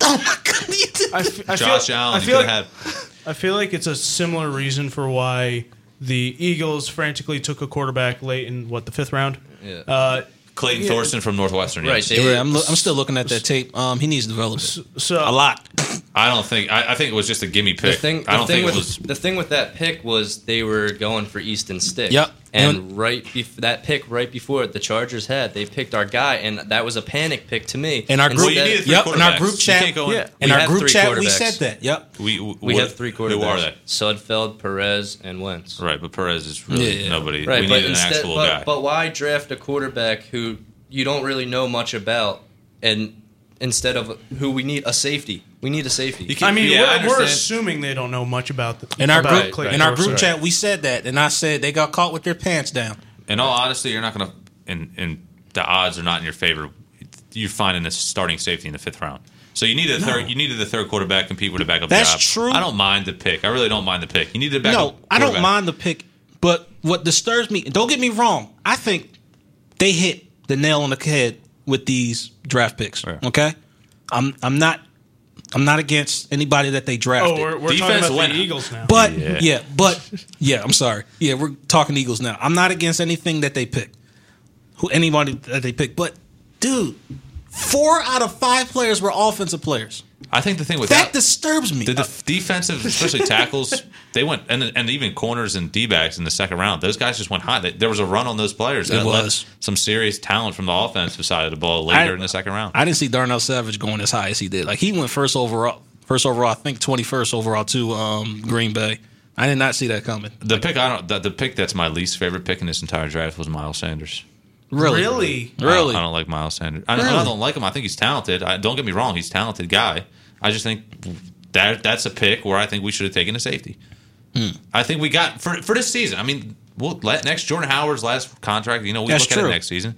Oh my god! I, f- I Josh feel, Allen, I feel could like, have I feel like it's a similar reason for why the Eagles frantically took a quarterback late in what the fifth round. Yeah. Uh, Clayton Yeah. Thorson from Northwestern. Right, Yes. they- yeah, I'm, lo- I'm still looking at that tape. Um, he needs development so a lot. I don't think. I, I think it was just a gimme The pick. thing, the I don't thing think with it was. the thing with that pick was they were going for Easton Stick. Yep. And And- right bef- that pick right before it, the Chargers had, they picked our guy, and that was a panic pick to me. In our Instead- group- Well, you needed Yep, in our group chat- in- Yeah. In our group three chat, we said that. Yep. We, we what- have three quarterbacks. Who are they? Sudfeld, Perez, and Wentz. Right, but Perez is really Yeah. nobody. Right, we but need an instead, actual but, guy. but why draft a quarterback who you don't really know much about, and instead of who we need a safety, we need a safety. You can't- I mean, yeah, we're, we're assuming they don't know much about the In our about group, Clayton in our group chat, we said that, and I said they got caught with their pants down. in all honesty, you're not going to. And and the odds are not in your favor. You're finding a starting safety in the fifth round. So you need a third. You needed the third quarterback compete with a backup That's job. true. I don't mind the pick. I really don't mind the pick. You needed a backup. No, I don't mind the pick, but what disturbs me, don't get me wrong, I think they hit the nail on the head with these draft picks. Yeah. Okay? I'm I'm not I'm not against anybody that they drafted. Oh, we're, we're talking about went- the Eagles now. but Yeah. yeah. but yeah, I'm sorry. Yeah, we're talking Eagles now. I'm not against anything that they pick. Who anybody that they pick, but dude, four out of five players were offensive players. I think the thing with That that, disturbs me. the def- defensive, especially [laughs] tackles, they went and and even corners and d backs in the second round. Those guys just went high. They, there was a run on those players. It was. some serious talent from the offensive side of the ball later I- in the second round. I didn't see Darnell Savage going as high as he did. Like he went first overall, first overall, I think twenty first overall to um, Green Bay. I did not see that coming. the pick I don't. The, the pick that's my least favorite pick in this entire draft was Miles Sanders. Really, Really? I don't- really. I don't, like Miles Sanders. I, I don't like him. I think he's talented. I, don't get me wrong, he's a talented guy. I just think that that's a pick where I think we should have taken a safety. Hmm. I think we got for for this season. I mean, we'll let next Jordan Howard's last contract. You know, we That's look at it next season.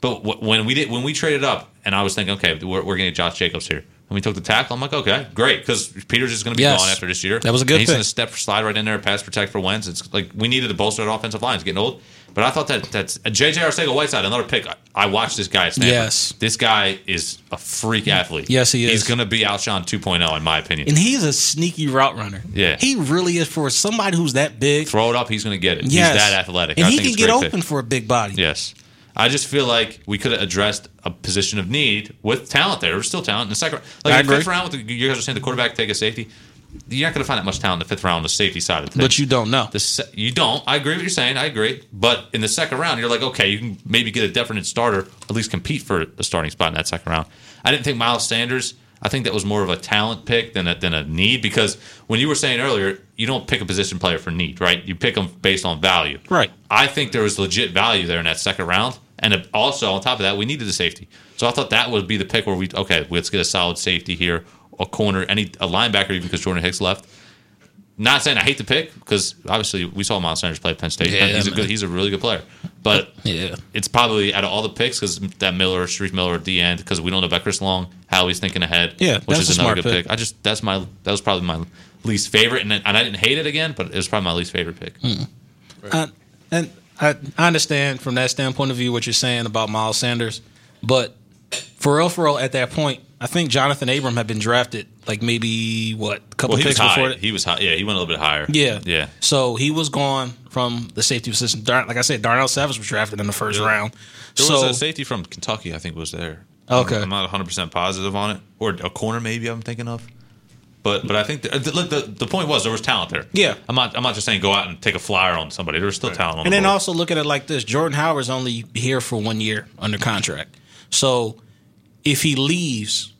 But w- when we did when we traded up, and I was thinking, okay, we're, we're going to get Josh Jacobs here. And we took the tackle. I'm like, okay, great, because Peters is going to be Yes. gone after this year. That was a good And He's going to step slide right in there, pass protect for Wentz. It's like we needed to bolster that offensive line. It's getting old. But I thought that that's JJ Arcega Whiteside, another pick. I, I watched this guy at Stanford. Yes. This guy is a freak athlete. Yes, he is. He's going to be Alshon 2.0, in my opinion. and he's a sneaky route runner. Yeah. he really is for somebody who's that big. Throw it up, he's going to get it. yes, He's that athletic. and I he can get open pick. for a big body. Yes. I just feel like we could have addressed a position of need with talent there. There's still talent in the second. Like I in the fifth agree. round, with the, you guys are saying the quarterback take a safety. You're not going to find that much talent in the fifth round on the safety side of things. but you don't know. The se- you don't. I agree with what you're saying. I agree. But in the second round, you're like, okay, you can maybe get a definite starter, at least compete for the starting spot in that second round. I didn't think Miles Sanders. I think that was more of a talent pick than a, than a need because when you were saying earlier, you don't pick a position player for need, right? You pick them based on value. Right. I think there was legit value there in that second round. And also, on top of that, we needed a safety. So I thought that would be the pick where we, okay, let's get a solid safety here, a corner, any a linebacker, even because Jordan Hicks left. Not saying I hate the pick because obviously we saw Miles Sanders play at Penn State. Yeah, he's a good, he's a really good player. But Yeah. it's probably out of all the picks because that Miller, Shareef Miller at the end because we don't know about Chris Long, how he's thinking ahead. Yeah, which that's is a another smart good pick. pick. I just that's my that was probably my least favorite, and, and I didn't hate it again, but it was probably my least favorite pick. I, and I, I understand from that standpoint of view what you're saying about Miles Sanders, but for real, for real, at that point, I think Johnathan Abram had been drafted like maybe what a couple Well, picks before that. He was high. Yeah, he went a little bit higher. Yeah, yeah. So he was gone from the safety position. Dar- Like I said, Darnell Savage was drafted in the first Yeah. round. There so was a safety from Kentucky, I think, was there. Okay. I'm not 100 percent positive on it, or a corner maybe I'm thinking of. But but I think the, the, look, the the point was there was talent there. Yeah. I'm not I'm not just saying go out and take a flyer on somebody. There was still talent on And the then board. also look at it like this: Jordan Howard's only here for one year under contract. So if he leaves,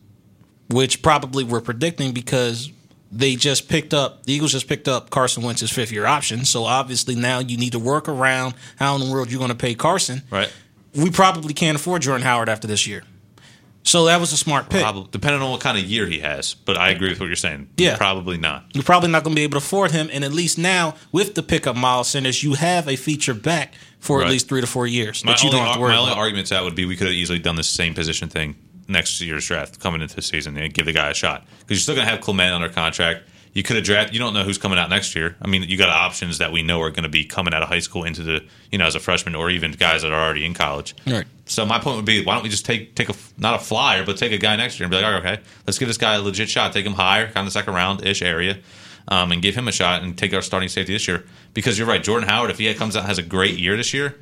which probably we're predicting because they just picked up the Eagles just picked up Carson Wentz's fifth year option. So obviously now you need to work around how in the world you're going to pay Carson. right. We probably can't afford Jordan Howard after this year. So that was a smart pick. Probably, depending on what kind of year he has. But I agree with what you're saying. Yeah. Probably not. You're probably not going to be able to afford him, and at least now with the pickup Miles Sanders, you have a feature back for at least three to four years My that you only, don't have to worry my only about. argument to that would be we could have easily done the same position thing next year's draft coming into the season and give the guy a shot because you're still going to have Clement under contract. You could have drafted. You don't know who's coming out next year. I mean, you got options that we know are going to be coming out of high school into the you know as a freshman or even guys that are already in college. Right. So my point would be, why don't we just take take a not a flyer, but take a guy next year and be like, all right, okay, let's give this guy a legit shot. Take him higher, kind of second round ish area, um, and give him a shot and take our starting safety this year. Because you're right, Jordan Howard, if he comes out and has a great year this year,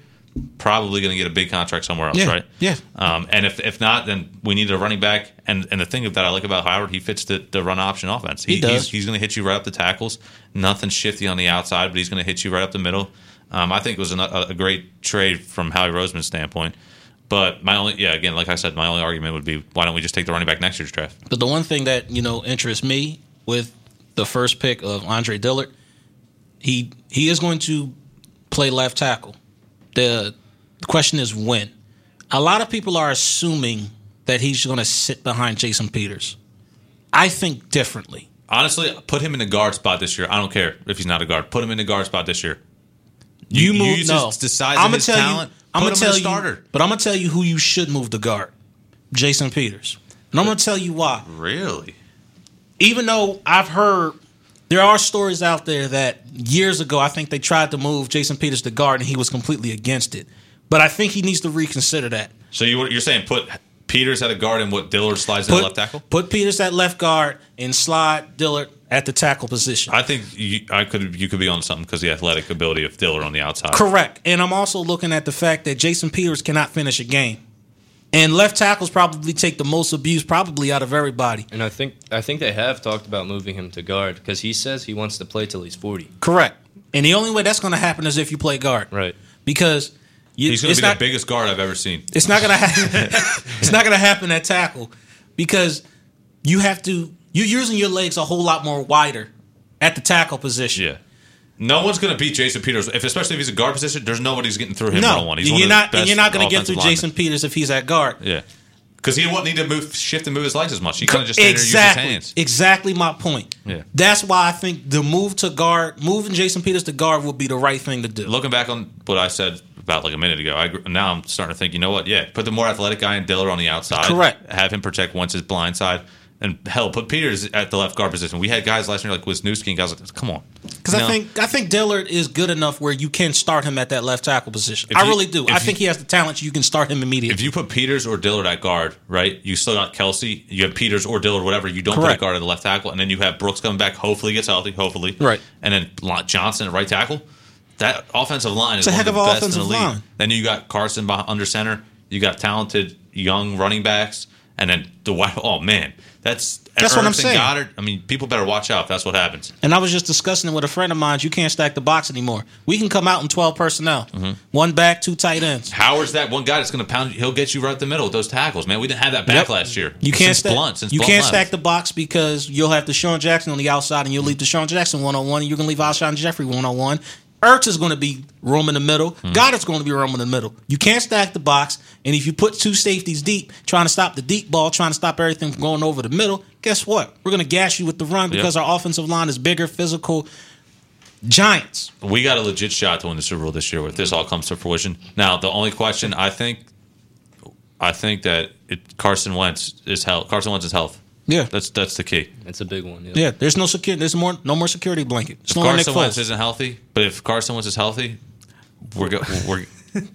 probably going to get a big contract somewhere else, Yeah, right? yeah. Um, and if if not, then we need a running back. And and the thing that I like about Howard, he fits the, the run option offense. He does. He's, he's going to hit you right up the tackles. Nothing shifty on the outside, but he's going to hit you right up the middle. Um, I think it was a, a great trade from Howie Roseman's standpoint. But my only, yeah, again, like I said, my only argument would be why don't we just take the running back next year's draft? But the one thing that you know interests me with the first pick of Andre Dillard, he he is going to play left tackle. The question is when. A lot of people are assuming that he's going to sit behind Jason Peters. I think differently. Honestly, put him in the guard spot this year. I don't care if he's not a guard. Put him in the guard spot this year. You, move use no. his- the I'ma tell talent, You, I'm gonna tell you, starter. but I'm gonna tell you who you should move the guard, Jason Peters, and I'm gonna tell you why. Really? even though I've heard there are stories out there that years ago I think they tried to move Jason Peters to guard and he was completely against it. But I think he needs to reconsider that. So you, you're saying put Peters at a guard and what Dillard slides Put, at left tackle? put Peters at left guard and slide Dillard at the tackle position. I think you, I could you could be on something because the athletic ability of Dillard on the outside. Correct. And I'm also looking at the fact that Jason Peters cannot finish a game. And left tackles probably take the most abuse probably out of everybody. And I think I think they have talked about moving him to guard because he says he wants to play till he's forty. Correct. And the only way that's going to happen is if you play guard. Right. Because you, He's going to be not, the biggest guard I've ever seen. It's not gonna happen. [laughs] [laughs] it's not gonna happen at tackle because you have to. You're using your legs a whole lot more wider at the tackle position. Yeah. No one's going to beat Jason Peters, if especially if he's a guard position. There's nobody's getting through him one No, on one. He's you're one not. And you're not going to get through linemen. Jason Peters if he's at guard. Yeah, because he wouldn't need to move, shift, and move his legs as much. He kind of just stand there and use his exactly. hands. Exactly my point. Yeah. That's why I think the move to guard, moving Jason Peters to guard, would be the right thing to do. Looking back on what I said about like a minute ago, I, now I'm starting to think. You know what? Yeah, put the more athletic guy in Dillard on the outside. Correct. Have him protect once his blind side, and hell, put Peters at the left guard position. We had guys last year like Wisniewski and guys like, come on. Because I think I think Dillard is good enough where you can start him at that left tackle position. I you- really do. I you- think he has the talent. You can start him immediately. if you put Peters or Dillard at guard, right? You still got Kelce. You have Peters or Dillard, whatever. You don't put a guard at the left tackle, and then you have Brooks coming back. Hopefully, he gets healthy. Hopefully, Right. And then Johnson at right tackle. That offensive line is a one heck of the of a best in the offensive league. line. Then you got Carson under center. You got talented young running backs, and then the. Oh man, that's That's what I'm saying. Goedert. I mean, people better watch out if that's what happens. And I was just discussing it with a friend of mine. You can't stack the box anymore. We can come out in 12 personnel. Mm-hmm. One back, two tight ends. Howard's that one guy that's going to pound. you. He'll get you right in the middle with those tackles, man. We didn't have that back Yep. last year. You can't since stack. Blount. You Blount can't left. stack the box because you'll have DeSean Jackson on the outside, and you'll leave DeSean Jackson one on one, and you're gonna leave Alshon Jeffery one on one. Ertz is going to be room in the middle. Hmm. Goedert's going to be room in the middle. You can't stack the box, and if you put two safeties deep, trying to stop the deep ball, trying to stop everything from going over the middle, guess what? We're going to gash you with the run because Yep. our offensive line is bigger, physical. Giants. we got a legit shot to win the Super Bowl this year if this all comes to fruition. Now, the only question I think, I think that it, Carson Wentz is health. Carson Wentz is health. Yeah. That's that's the key. It's a big one. Yeah. Yeah, there's no security. There's more. No more security blanket. It's If no more Nick Carson Wentz isn't healthy, but if Carson Wentz is healthy, we're go, we're [laughs]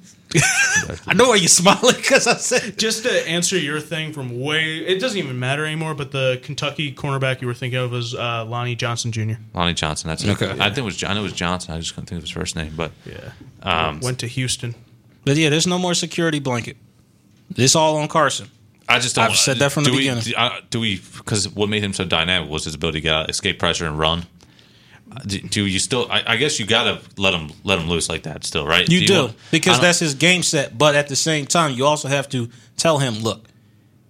I know why you're smiling because I said [laughs] Just to answer your thing from way, it doesn't even matter anymore. But the Kentucky cornerback you were thinking of was uh, Lonnie Johnson Jr. Lonnie Johnson. That's Okay. okay. I think it was I know it was Johnson. I just couldn't think of his first name, but Yeah, um, went to Houston. But yeah, there's no more security blanket. It's all on Carson. I just don't. I've said that from the do beginning. We, do, uh, do we? Because what made him so dynamic was his ability to get out, escape pressure, and run. Uh, Do, do you still? I, I guess you gotta let him let him loose like that still, right? You do, want- because that's his game set. But at the same time, you also have to tell him, look,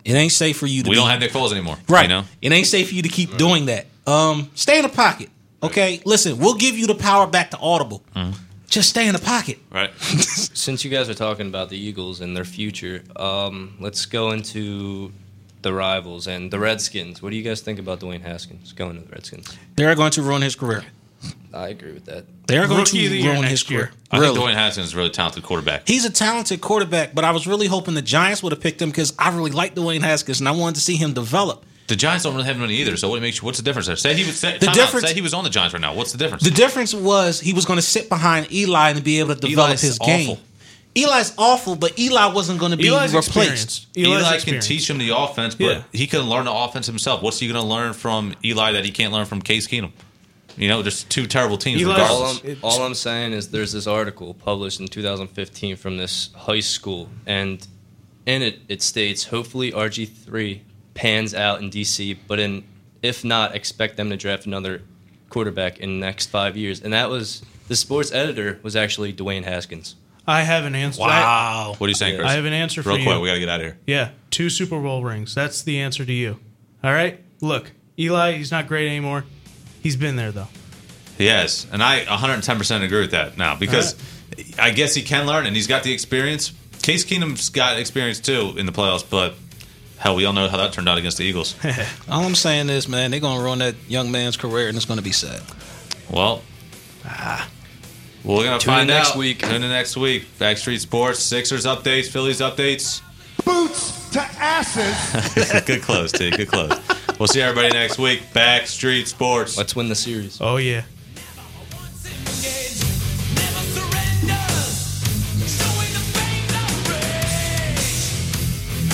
it ain't safe for you to. we be, don't have Nick Foles anymore, right. You know, it ain't safe for you to keep doing that. Um, stay in the pocket. Okay, listen, we'll give you the power back to audible. Mm-hmm. Just stay in the pocket. right? [laughs] Since you guys are talking about the Eagles and their future, um, let's go into the rivals and the Redskins. What do you guys think about Dwayne Haskins going to the Redskins? They're going to ruin his career. I agree with that. They're going Rookie of the to ruin his career. year. I Really. think Dwayne Haskins is a really talented quarterback. He's a talented quarterback, but I was really hoping the Giants would have picked him because I really like Dwayne Haskins and I wanted to see him develop. The Giants don't really have money either. So what makes you? What's the difference there? Say he was say, The time out. Say he was on the Giants right now. What's the difference? The difference was he was going to sit behind Eli and be able to develop Eli's his game. awful. Eli's awful, but Eli wasn't going to be Eli's replaced. experience. Eli Eli's can teach him the offense, but Yeah. he couldn't learn the offense himself. What's he going to learn from Eli that he can't learn from Case Keenum? You know, just two terrible teams. All I'm, all I'm saying is there's this article published in 2015 from this high school, and in it it states hopefully RG3 pans out in DC, but in if not, expect them to draft another quarterback in the next five years. And that was the sports editor was actually Dwayne Haskins. I have an answer. I, Wow. What are you saying, Chris? I have an answer for Real you. quick, we got to get out of here. Yeah, two Super Bowl rings. That's the answer to you. All right. Look, Eli, he's not great anymore. He's been there though. Yes, and I 110% agree with that now because I guess he can learn and he's got the experience. Case Keenum's got experience too in the playoffs, but hell, we all know how that turned out against the Eagles. [laughs] All I'm saying is, man, they're going to ruin that young man's career and it's going to be sad. well, ah. we're gonna Tune in find next out. week. Tune in next week. Backstreet Sports, Sixers updates, Phillies updates. Boots to asses. [laughs] Good close, T. Good close. We'll see everybody next week. Backstreet Sports. Let's win the series. Oh yeah.